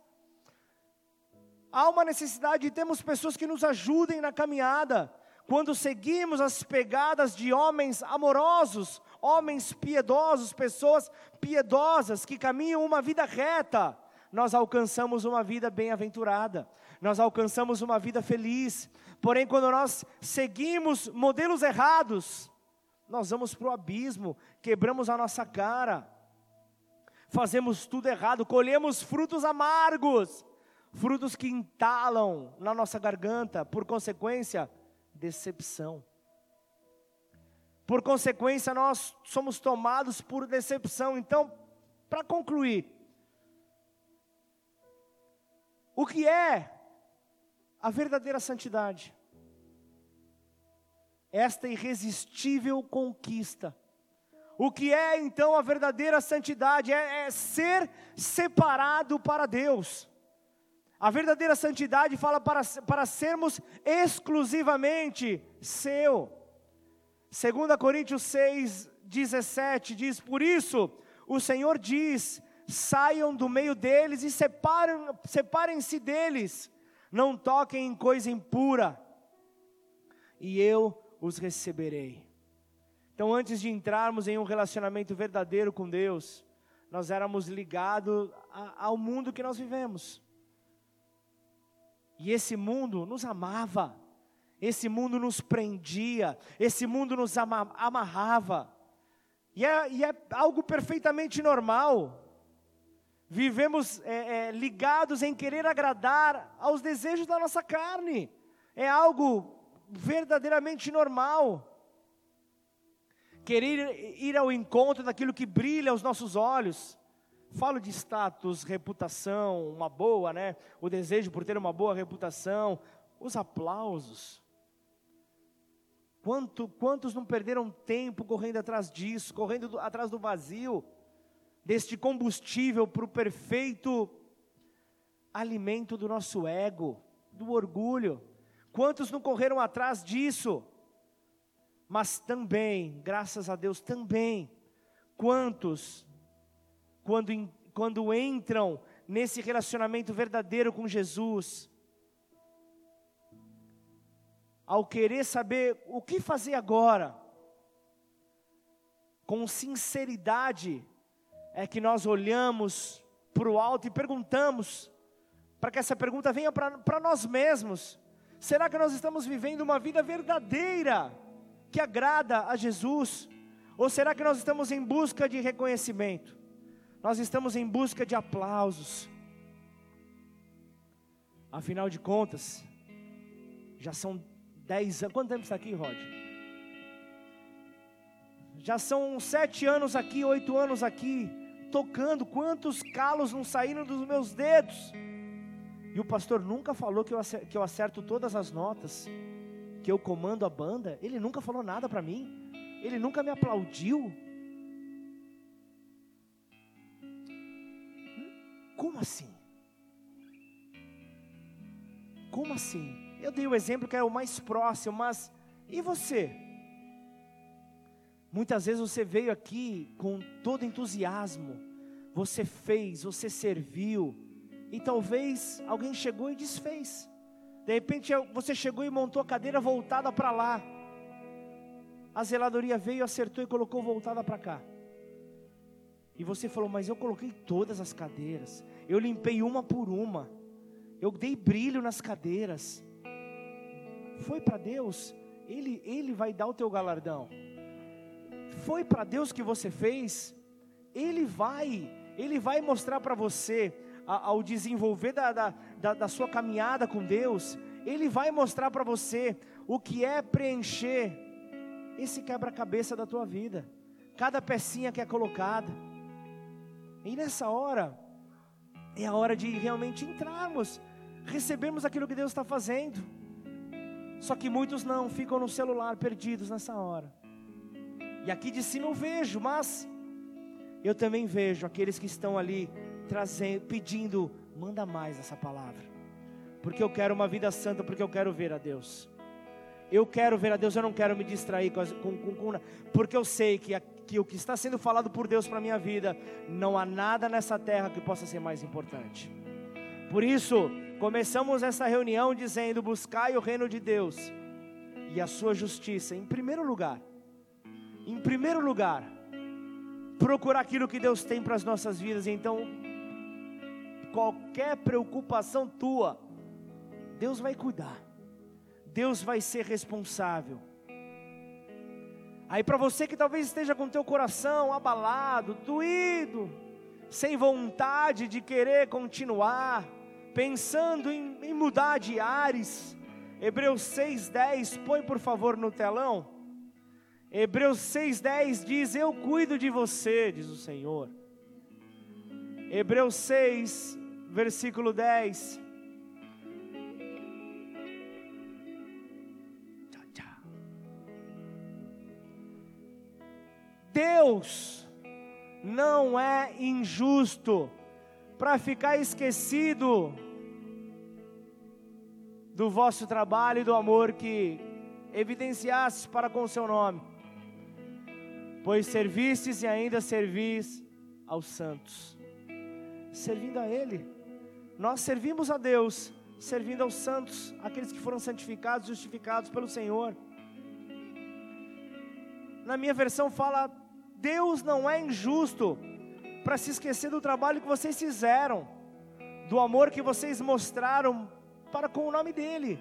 Há uma necessidade de termos pessoas que nos ajudem na caminhada. Quando seguimos as pegadas de homens amorosos, homens piedosos, pessoas piedosas que caminham uma vida reta, nós alcançamos uma vida bem-aventurada, nós alcançamos uma vida feliz. Porém, quando nós seguimos modelos errados, nós vamos para o abismo, quebramos a nossa cara, fazemos tudo errado, colhemos frutos amargos frutos que entalam na nossa garganta, por consequência, decepção. Por consequência, nós somos tomados por decepção. Então, para concluir, o que é a verdadeira santidade? Esta irresistível conquista. O que é então a verdadeira santidade? É, é ser separado para Deus. A verdadeira santidade fala para, para sermos exclusivamente seu. 2 Coríntios 6, 17 diz: Por isso o Senhor diz: saiam do meio deles e separem, separem-se deles, não toquem em coisa impura, e eu os receberei. Então, antes de entrarmos em um relacionamento verdadeiro com Deus, nós éramos ligados ao mundo que nós vivemos. E esse mundo nos amava, esse mundo nos prendia, esse mundo nos amarrava. E é, e é algo perfeitamente normal. Vivemos é, é, ligados em querer agradar aos desejos da nossa carne. É algo verdadeiramente normal. Querer ir ao encontro daquilo que brilha aos nossos olhos. Falo de status, reputação, uma boa, né? O desejo por ter uma boa reputação, os aplausos. Quanto, quantos não perderam tempo correndo atrás disso, correndo do, atrás do vazio, deste combustível para o perfeito alimento do nosso ego, do orgulho. Quantos não correram atrás disso? Mas também, graças a Deus, também, quantos quando, quando entram nesse relacionamento verdadeiro com Jesus, ao querer saber o que fazer agora, com sinceridade, é que nós olhamos para o alto e perguntamos, para que essa pergunta venha para nós mesmos: será que nós estamos vivendo uma vida verdadeira, que agrada a Jesus? Ou será que nós estamos em busca de reconhecimento? Nós estamos em busca de aplausos. Afinal de contas, já são dez anos. Quanto tempo está aqui, Rod? Já são sete anos aqui, oito anos aqui, tocando. Quantos calos não saíram dos meus dedos? E o pastor nunca falou que eu acerto, que eu acerto todas as notas, que eu comando a banda. Ele nunca falou nada para mim. Ele nunca me aplaudiu. Como assim? Como assim? Eu dei o exemplo que é o mais próximo, mas e você? Muitas vezes você veio aqui com todo entusiasmo, você fez, você serviu, e talvez alguém chegou e desfez. De repente você chegou e montou a cadeira voltada para lá. A zeladoria veio, acertou e colocou voltada para cá. E você falou, mas eu coloquei todas as cadeiras eu limpei uma por uma, eu dei brilho nas cadeiras. Foi para Deus, ele, ele vai dar o teu galardão. Foi para Deus que você fez, Ele vai, Ele vai mostrar para você, ao desenvolver da, da, da, da sua caminhada com Deus, Ele vai mostrar para você o que é preencher esse quebra-cabeça da tua vida, cada pecinha que é colocada. E nessa hora, é a hora de realmente entrarmos, recebemos aquilo que Deus está fazendo. Só que muitos não, ficam no celular perdidos nessa hora. E aqui de cima eu vejo, mas eu também vejo aqueles que estão ali trazendo, pedindo, manda mais essa palavra. Porque eu quero uma vida santa, porque eu quero ver a Deus. Eu quero ver a Deus, eu não quero me distrair com, com, com, porque eu sei que, que o que está sendo falado por Deus para a minha vida, não há nada nessa terra que possa ser mais importante. Por isso, começamos essa reunião dizendo: buscai o reino de Deus e a sua justiça, em primeiro lugar. Em primeiro lugar, procurar aquilo que Deus tem para as nossas vidas. Então, qualquer preocupação tua, Deus vai cuidar. Deus vai ser responsável. Aí para você que talvez esteja com teu coração abalado, doído, sem vontade de querer continuar, pensando em, em mudar de ares, Hebreus 6,10, põe por favor no telão. Hebreus 6,10 diz: Eu cuido de você, diz o Senhor. Hebreus 6, versículo 10. Deus não é injusto para ficar esquecido do vosso trabalho e do amor que evidenciaste para com o seu nome, pois servistes e ainda servis aos santos. servindo a Ele. Nós servimos a Deus, servindo aos santos, aqueles que foram santificados, justificados pelo Senhor. Na minha versão fala: Deus não é injusto para se esquecer do trabalho que vocês fizeram, do amor que vocês mostraram para com o nome dEle,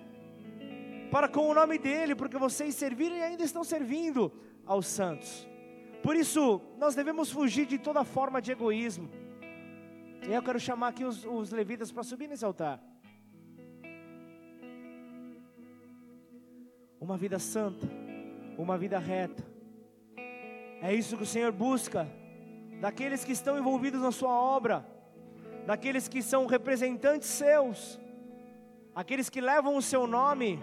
para com o nome dEle, porque vocês serviram e ainda estão servindo aos santos. Por isso, nós devemos fugir de toda forma de egoísmo. E eu quero chamar aqui os, os levitas para subir nesse altar. Uma vida santa, uma vida reta. É isso que o Senhor busca daqueles que estão envolvidos na Sua obra, daqueles que são representantes seus, aqueles que levam o Seu nome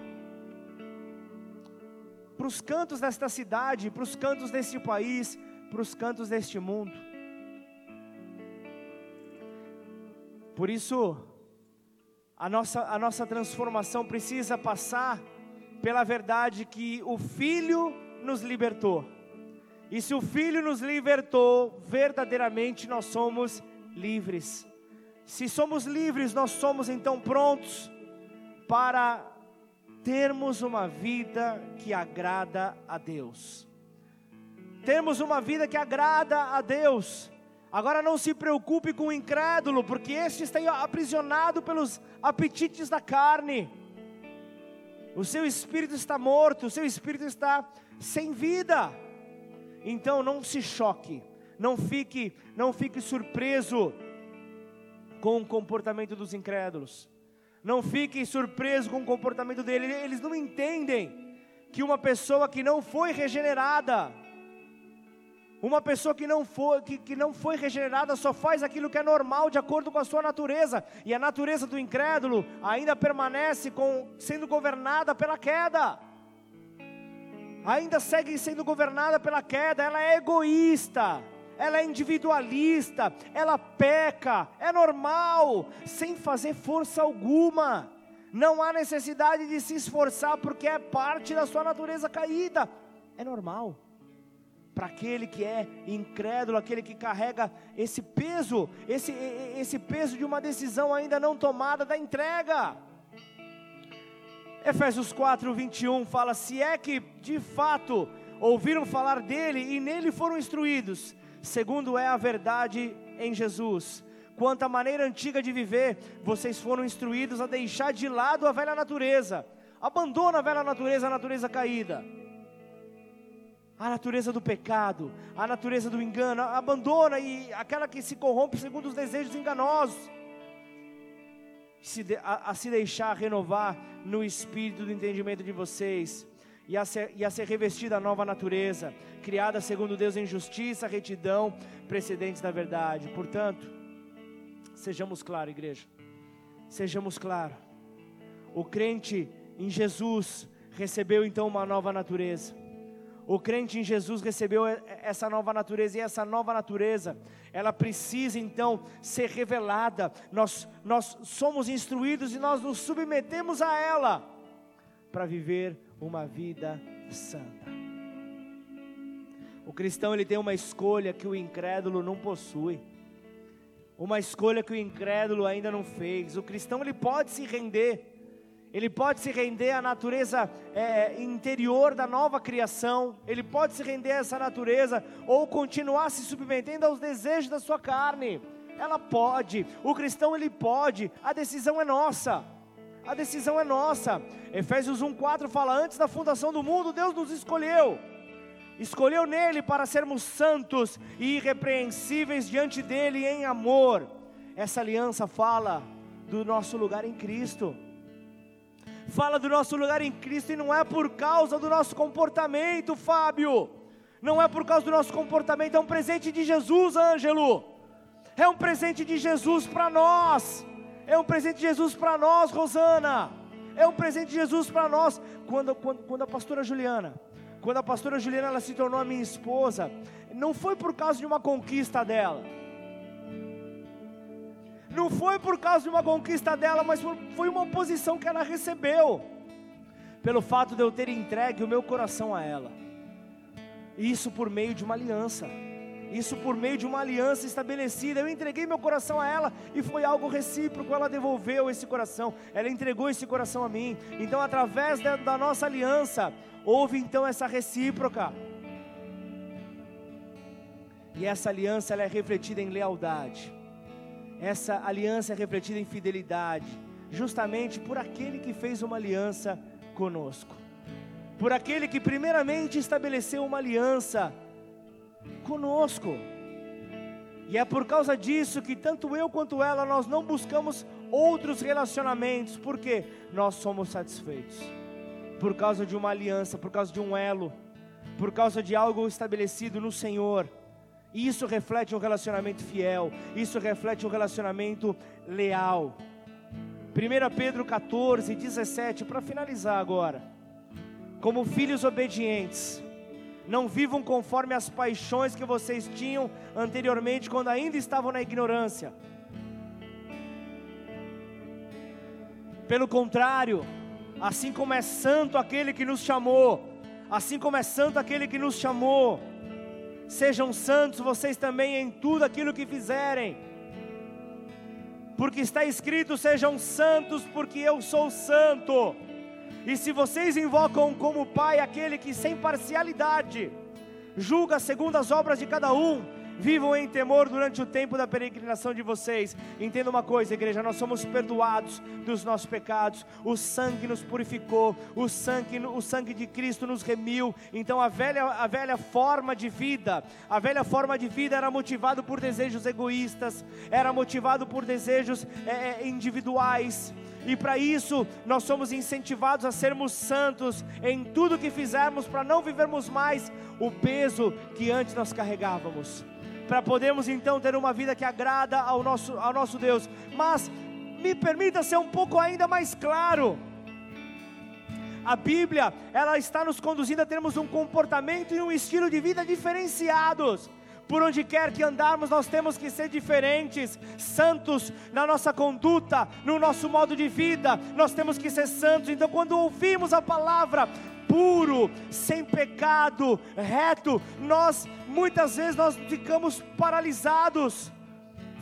para os cantos desta cidade, para os cantos deste país, para os cantos deste mundo. Por isso, a nossa, a nossa transformação precisa passar pela verdade que o Filho nos libertou. E se o Filho nos libertou, verdadeiramente nós somos livres. Se somos livres, nós somos então prontos para termos uma vida que agrada a Deus. Termos uma vida que agrada a Deus. Agora não se preocupe com o incrédulo, porque este está aprisionado pelos apetites da carne. O seu espírito está morto, o seu espírito está sem vida. Então não se choque, não fique, não fique surpreso com o comportamento dos incrédulos. Não fiquem surpresos com o comportamento dele. Eles não entendem que uma pessoa que não foi regenerada, uma pessoa que não foi, que, que não foi regenerada só faz aquilo que é normal de acordo com a sua natureza, e a natureza do incrédulo ainda permanece com, sendo governada pela queda, ainda segue sendo governada pela queda, ela é egoísta, ela é individualista, ela peca, é normal, sem fazer força alguma. Não há necessidade de se esforçar, porque é parte da sua natureza caída. É normal. Para aquele que é incrédulo, aquele que carrega esse peso, esse, esse peso de uma decisão ainda não tomada da entrega. Efésios 4, 21 fala: Se é que de fato ouviram falar dele e nele foram instruídos, segundo é a verdade em Jesus. Quanto à maneira antiga de viver, vocês foram instruídos a deixar de lado a velha natureza. Abandona a velha natureza, a natureza caída. A natureza do pecado, a natureza do engano, abandona e aquela que se corrompe segundo os desejos enganosos. Se de, a, a se deixar renovar no espírito do entendimento de vocês e a ser, e a ser revestida a nova natureza, criada segundo Deus em justiça, retidão, precedentes da verdade. Portanto, sejamos claros, igreja, sejamos claros. O crente em Jesus recebeu então uma nova natureza. O crente em Jesus recebeu essa nova natureza e essa nova natureza, ela precisa então ser revelada. Nós, nós somos instruídos e nós nos submetemos a ela para viver uma vida santa. O cristão ele tem uma escolha que o incrédulo não possui. Uma escolha que o incrédulo ainda não fez. O cristão ele pode se render. Ele pode se render à natureza é, interior da nova criação, ele pode se render a essa natureza, ou continuar se submetendo aos desejos da sua carne. Ela pode, o cristão ele pode, a decisão é nossa. A decisão é nossa. Efésios 1:4 fala: "Antes da fundação do mundo, Deus nos escolheu. Escolheu nele para sermos santos e irrepreensíveis diante dele em amor." Essa aliança fala do nosso lugar em Cristo. Fala do nosso lugar em Cristo e não é por causa do nosso comportamento, Fábio. Não é por causa do nosso comportamento, é um presente de Jesus, Ângelo. É um presente de Jesus para nós. É um presente de Jesus para nós, Rosana. É um presente de Jesus para nós. Quando, quando, quando a pastora Juliana, quando a pastora Juliana ela se tornou a minha esposa, não foi por causa de uma conquista dela. Não foi por causa de uma conquista dela, mas foi uma posição que ela recebeu. Pelo fato de eu ter entregue o meu coração a ela. Isso por meio de uma aliança. Isso por meio de uma aliança estabelecida. Eu entreguei meu coração a ela e foi algo recíproco. Ela devolveu esse coração, ela entregou esse coração a mim. Então, através da, da nossa aliança, houve então essa recíproca. E essa aliança é refletida em lealdade. Essa aliança é refletida em fidelidade, justamente por aquele que fez uma aliança conosco. Por aquele que primeiramente estabeleceu uma aliança conosco. E é por causa disso que tanto eu quanto ela nós não buscamos outros relacionamentos, porque nós somos satisfeitos. Por causa de uma aliança, por causa de um elo, por causa de algo estabelecido no Senhor. E isso reflete um relacionamento fiel, isso reflete um relacionamento leal. 1 Pedro 14, 17, para finalizar agora. Como filhos obedientes, não vivam conforme as paixões que vocês tinham anteriormente, quando ainda estavam na ignorância. Pelo contrário, assim como é santo aquele que nos chamou, assim como é santo aquele que nos chamou, sejam santos vocês também em tudo aquilo que fizerem, porque está escrito: sejam santos, porque eu sou santo. E se vocês invocam como Pai aquele que sem parcialidade julga segundo as obras de cada um, vivam em temor durante o tempo da peregrinação de vocês. Entenda uma coisa, igreja: nós somos perdoados dos nossos pecados, o sangue nos purificou, o sangue, o sangue de Cristo nos remiu. Então a velha, a velha forma de vida, a velha forma de vida era motivado por desejos egoístas, era motivado por desejos é, individuais. E para isso, nós somos incentivados a sermos santos em tudo que fizermos, para não vivermos mais o peso que antes nós carregávamos. Para podermos então ter uma vida que agrada ao nosso, ao nosso Deus. Mas me permita ser um pouco ainda mais claro. A Bíblia, ela está nos conduzindo a termos um comportamento e um estilo de vida diferenciados. Por onde quer que andarmos, nós temos que ser diferentes, santos na nossa conduta, no nosso modo de vida, nós temos que ser santos. Então, quando ouvimos a palavra, puro, sem pecado, reto, nós muitas vezes nós ficamos paralisados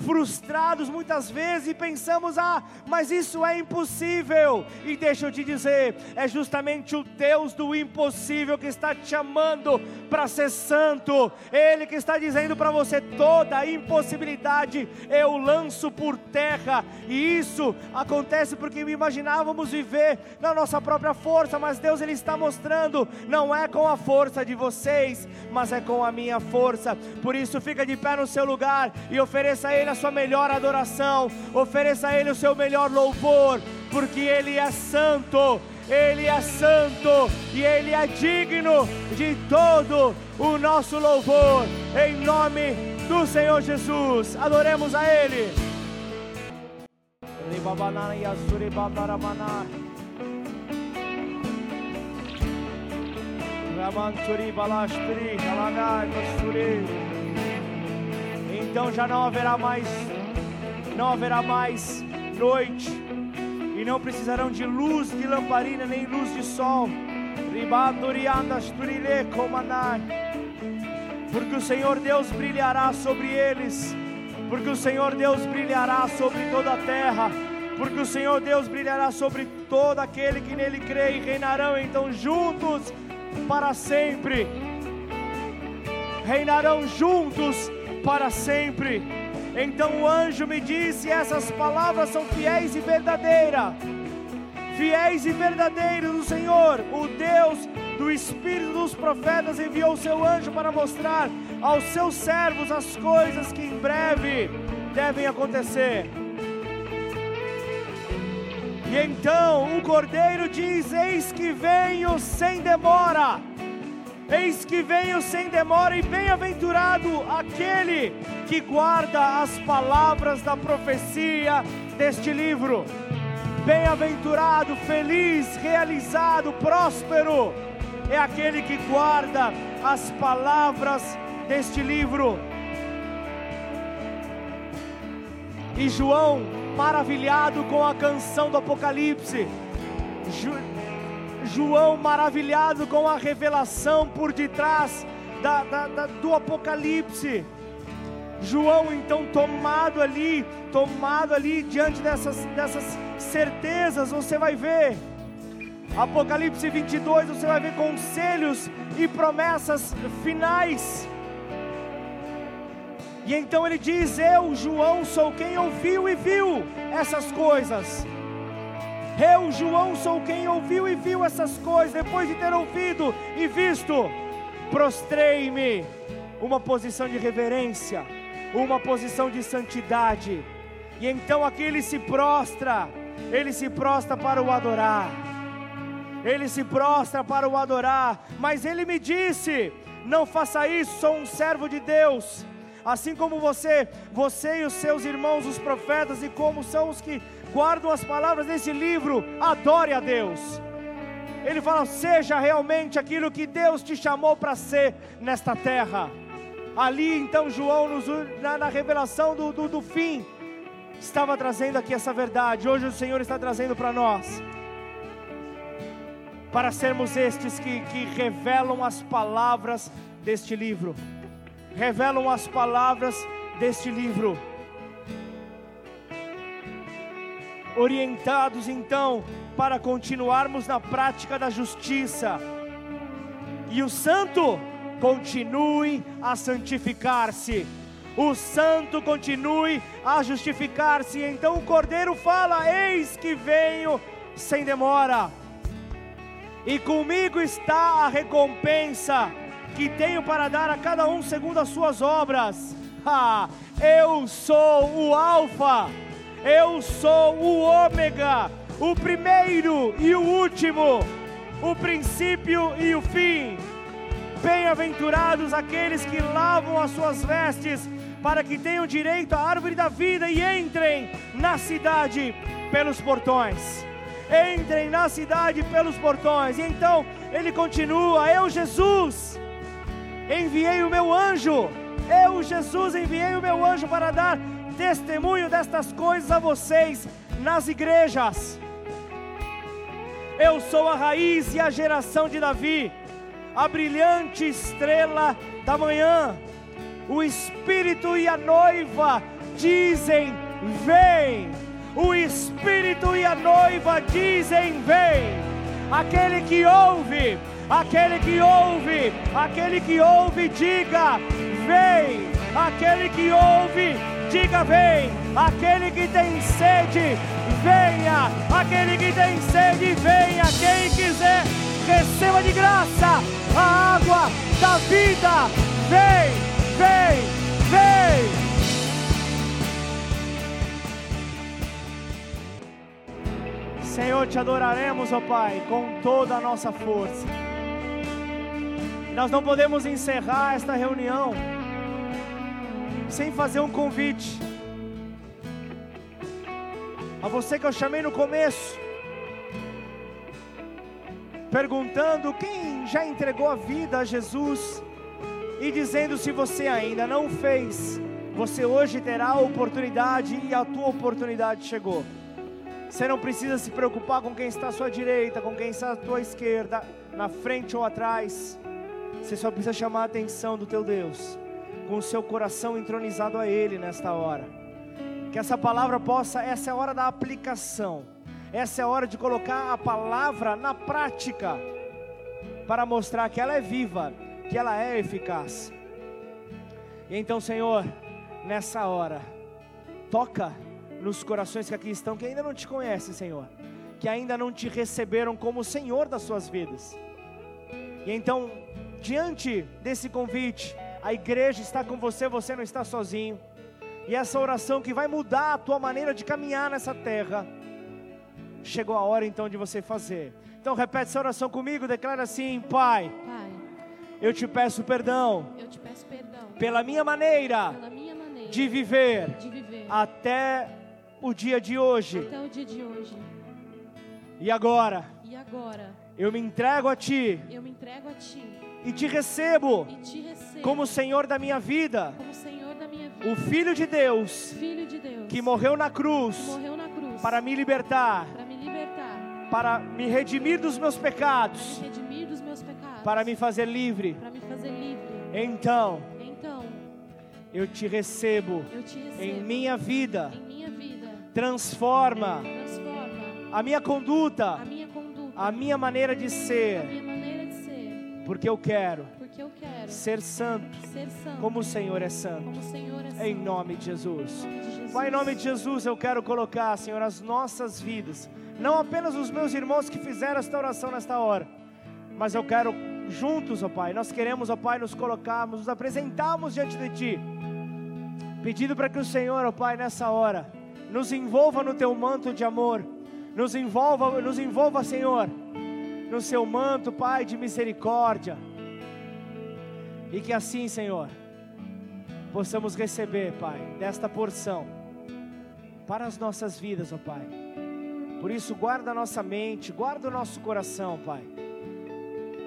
frustrados muitas vezes e pensamos: ah, mas isso é impossível. E deixa eu te dizer: é justamente o Deus do impossível que está te chamando para ser santo, Ele que está dizendo para você: toda impossibilidade eu lanço por terra, e isso acontece porque imaginávamos viver na nossa própria força, mas Deus Ele está mostrando: não é com a força de vocês, mas é com a minha força. Por isso, fica de pé no seu lugar e ofereça a Ele a sua melhor adoração, ofereça a Ele o seu melhor louvor, porque Ele é santo, Ele é santo e Ele é digno de todo o nosso louvor, em nome do Senhor Jesus, adoremos a Ele. Então já não haverá mais, não haverá mais noite, e não precisarão de luz de lamparina nem luz de sol. Porque o Senhor Deus brilhará sobre eles, porque o Senhor Deus brilhará sobre toda a terra, porque o Senhor Deus brilhará sobre todo aquele que nele crê e reinarão então juntos para sempre. Reinarão juntos para sempre. Então o anjo me disse: essas palavras são fiéis e verdadeiras. Fiéis e verdadeiros do Senhor, o Deus do Espírito dos profetas, enviou seu anjo para mostrar aos seus servos as coisas que em breve devem acontecer. E então o cordeiro diz: Eis que venho sem demora. Eis que venho sem demora, e bem-aventurado aquele que guarda as palavras da profecia deste livro. Bem-aventurado, feliz, realizado, próspero é aquele que guarda as palavras deste livro. E João, maravilhado com a canção do Apocalipse, João maravilhado com a revelação por detrás da, da, da, do Apocalipse, João, então, tomado ali, tomado ali diante dessas, dessas certezas, você vai ver. Apocalipse 22, você vai ver conselhos e promessas finais. E então ele diz: Eu, João, sou quem ouviu e viu essas coisas. Eu, João, sou quem ouviu e viu essas coisas. Depois de ter ouvido e visto, prostrei-me. Uma posição de reverência uma posição de santidade. E então aqui ele se prostra, ele se prostra para o adorar. Ele se prostra para o adorar, mas ele me disse: "Não faça isso, sou um servo de Deus". Assim como você, você e os seus irmãos, os profetas, e como são os que guardam as palavras desse livro, adore a Deus. Ele fala: seja realmente aquilo que Deus te chamou para ser nesta terra. Ali então João, nos, na, na, revelação do, do, do fim, estava trazendo aqui essa verdade. Hoje o Senhor está trazendo para nós. Para sermos estes que, que revelam as palavras deste livro. Revelam as palavras deste livro. Orientados então para continuarmos na prática da justiça. E o santo continue a santificar-se. O santo continue a justificar-se. Então o cordeiro fala: Eis que venho sem demora. E comigo está a recompensa que tenho para dar a cada um segundo as suas obras. Ah, eu sou o Alfa, eu sou o Ômega, o primeiro e o último, o princípio e o fim. Bem-aventurados aqueles que lavam as suas vestes, para que tenham direito à árvore da vida e entrem na cidade pelos portões. Entrem na cidade pelos portões. E então ele continua: Eu, Jesus, enviei o meu anjo. Eu, Jesus, enviei o meu anjo para dar testemunho destas coisas a vocês nas igrejas. Eu sou a raiz e a geração de Davi a brilhante estrela da manhã. O Espírito e a noiva dizem: Vem. O Espírito e a noiva dizem: Vem. Aquele que ouve, aquele que ouve, aquele que ouve, diga: Vem. Aquele que ouve, diga: Vem. Aquele que tem sede, venha. Aquele que tem sede, venha. Quem quiser receba de graça a água da vida. Vem, vem, vem. Senhor, te adoraremos, ó Pai, com toda a nossa força. Nós não podemos encerrar esta reunião sem fazer um convite. A você que eu chamei no começo, perguntando quem já entregou a vida a Jesus e dizendo se você ainda não fez, você hoje terá a oportunidade e a tua oportunidade chegou. Você não precisa se preocupar com quem está à sua direita, com quem está à tua esquerda, na frente ou atrás. Você só precisa chamar a atenção do teu Deus, com o seu coração entronizado a Ele nesta hora. Que essa palavra possa, essa é a hora da aplicação essa é a hora de colocar a palavra na prática, para mostrar que ela é viva, que ela é eficaz. E então, Senhor, nessa hora, toca nos corações que aqui estão, que ainda não te conhecem, Senhor, que ainda não te receberam como Senhor das suas vidas. E então, diante desse convite, a igreja está com você, você não está sozinho. E essa oração que vai mudar a tua maneira de caminhar nessa terra chegou a hora então de você fazer. Então repete essa oração comigo, declara assim: Pai, Pai eu te peço perdão, eu te peço perdão pela minha maneira, pela minha maneira de, viver, de viver até o dia de hoje. Até o dia de hoje. E agora? E agora? Eu me entrego a ti. Eu me entrego a ti. E te recebo. E te recebo como Senhor da minha vida. Como Senhor da minha vida. O filho de Deus. Filho de Deus. Que morreu na cruz. Morreu na cruz. Para me libertar. Para me libertar. Para me redimir dos meus pecados. Me redimir dos meus pecados. Para me fazer livre. Para me fazer livre. Então. Então Eu te recebo eu te recebo em minha vida. em minha vida. Transforma Transforma a minha conduta, a minha conduta, a minha maneira de ser, minha maneira de ser, porque eu quero porque eu quero ser santo ser santo como o Senhor é santo. como o Senhor é santo. Em nome de Jesus. Em nome de Jesus. Pai, em nome de Jesus, eu quero colocar, Senhor, as nossas vidas, não apenas os meus irmãos que fizeram esta oração nesta hora, mas eu quero juntos, ó Pai, nós queremos, ó Pai, nos colocarmos, nos apresentarmos diante de Ti, pedindo para que o Senhor, ó Pai, nessa hora, nos envolva no Teu manto de amor, nos envolva, nos envolva, Senhor, no Seu manto, Pai, de misericórdia, e que assim, Senhor, possamos receber, Pai, desta porção para as nossas vidas, ó Pai. Por isso, guarda a nossa mente, guarda o nosso coração, Pai.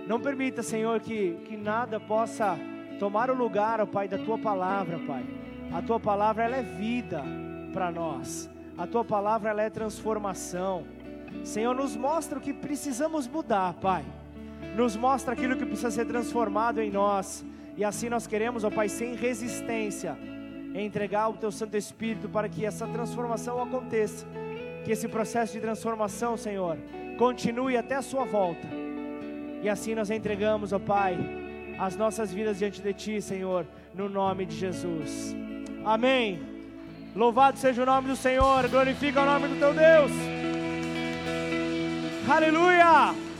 Não permita, Senhor, que, que nada possa tomar o lugar, ó Pai, da Tua palavra, Pai. A Tua palavra, ela é vida para nós. A Tua palavra, ela é transformação. Senhor, nos mostra o que precisamos mudar, Pai. Nos mostra aquilo que precisa ser transformado em nós. E assim nós queremos, ó Pai, sem resistência, entregar o Teu Santo Espírito para que essa transformação aconteça. Que esse processo de transformação, Senhor, continue até a Sua volta. E assim nós entregamos, ó Pai, as nossas vidas diante de Ti, Senhor, no nome de Jesus. Amém. Louvado seja o nome do Senhor, glorifica o nome do Teu Deus. Aleluia!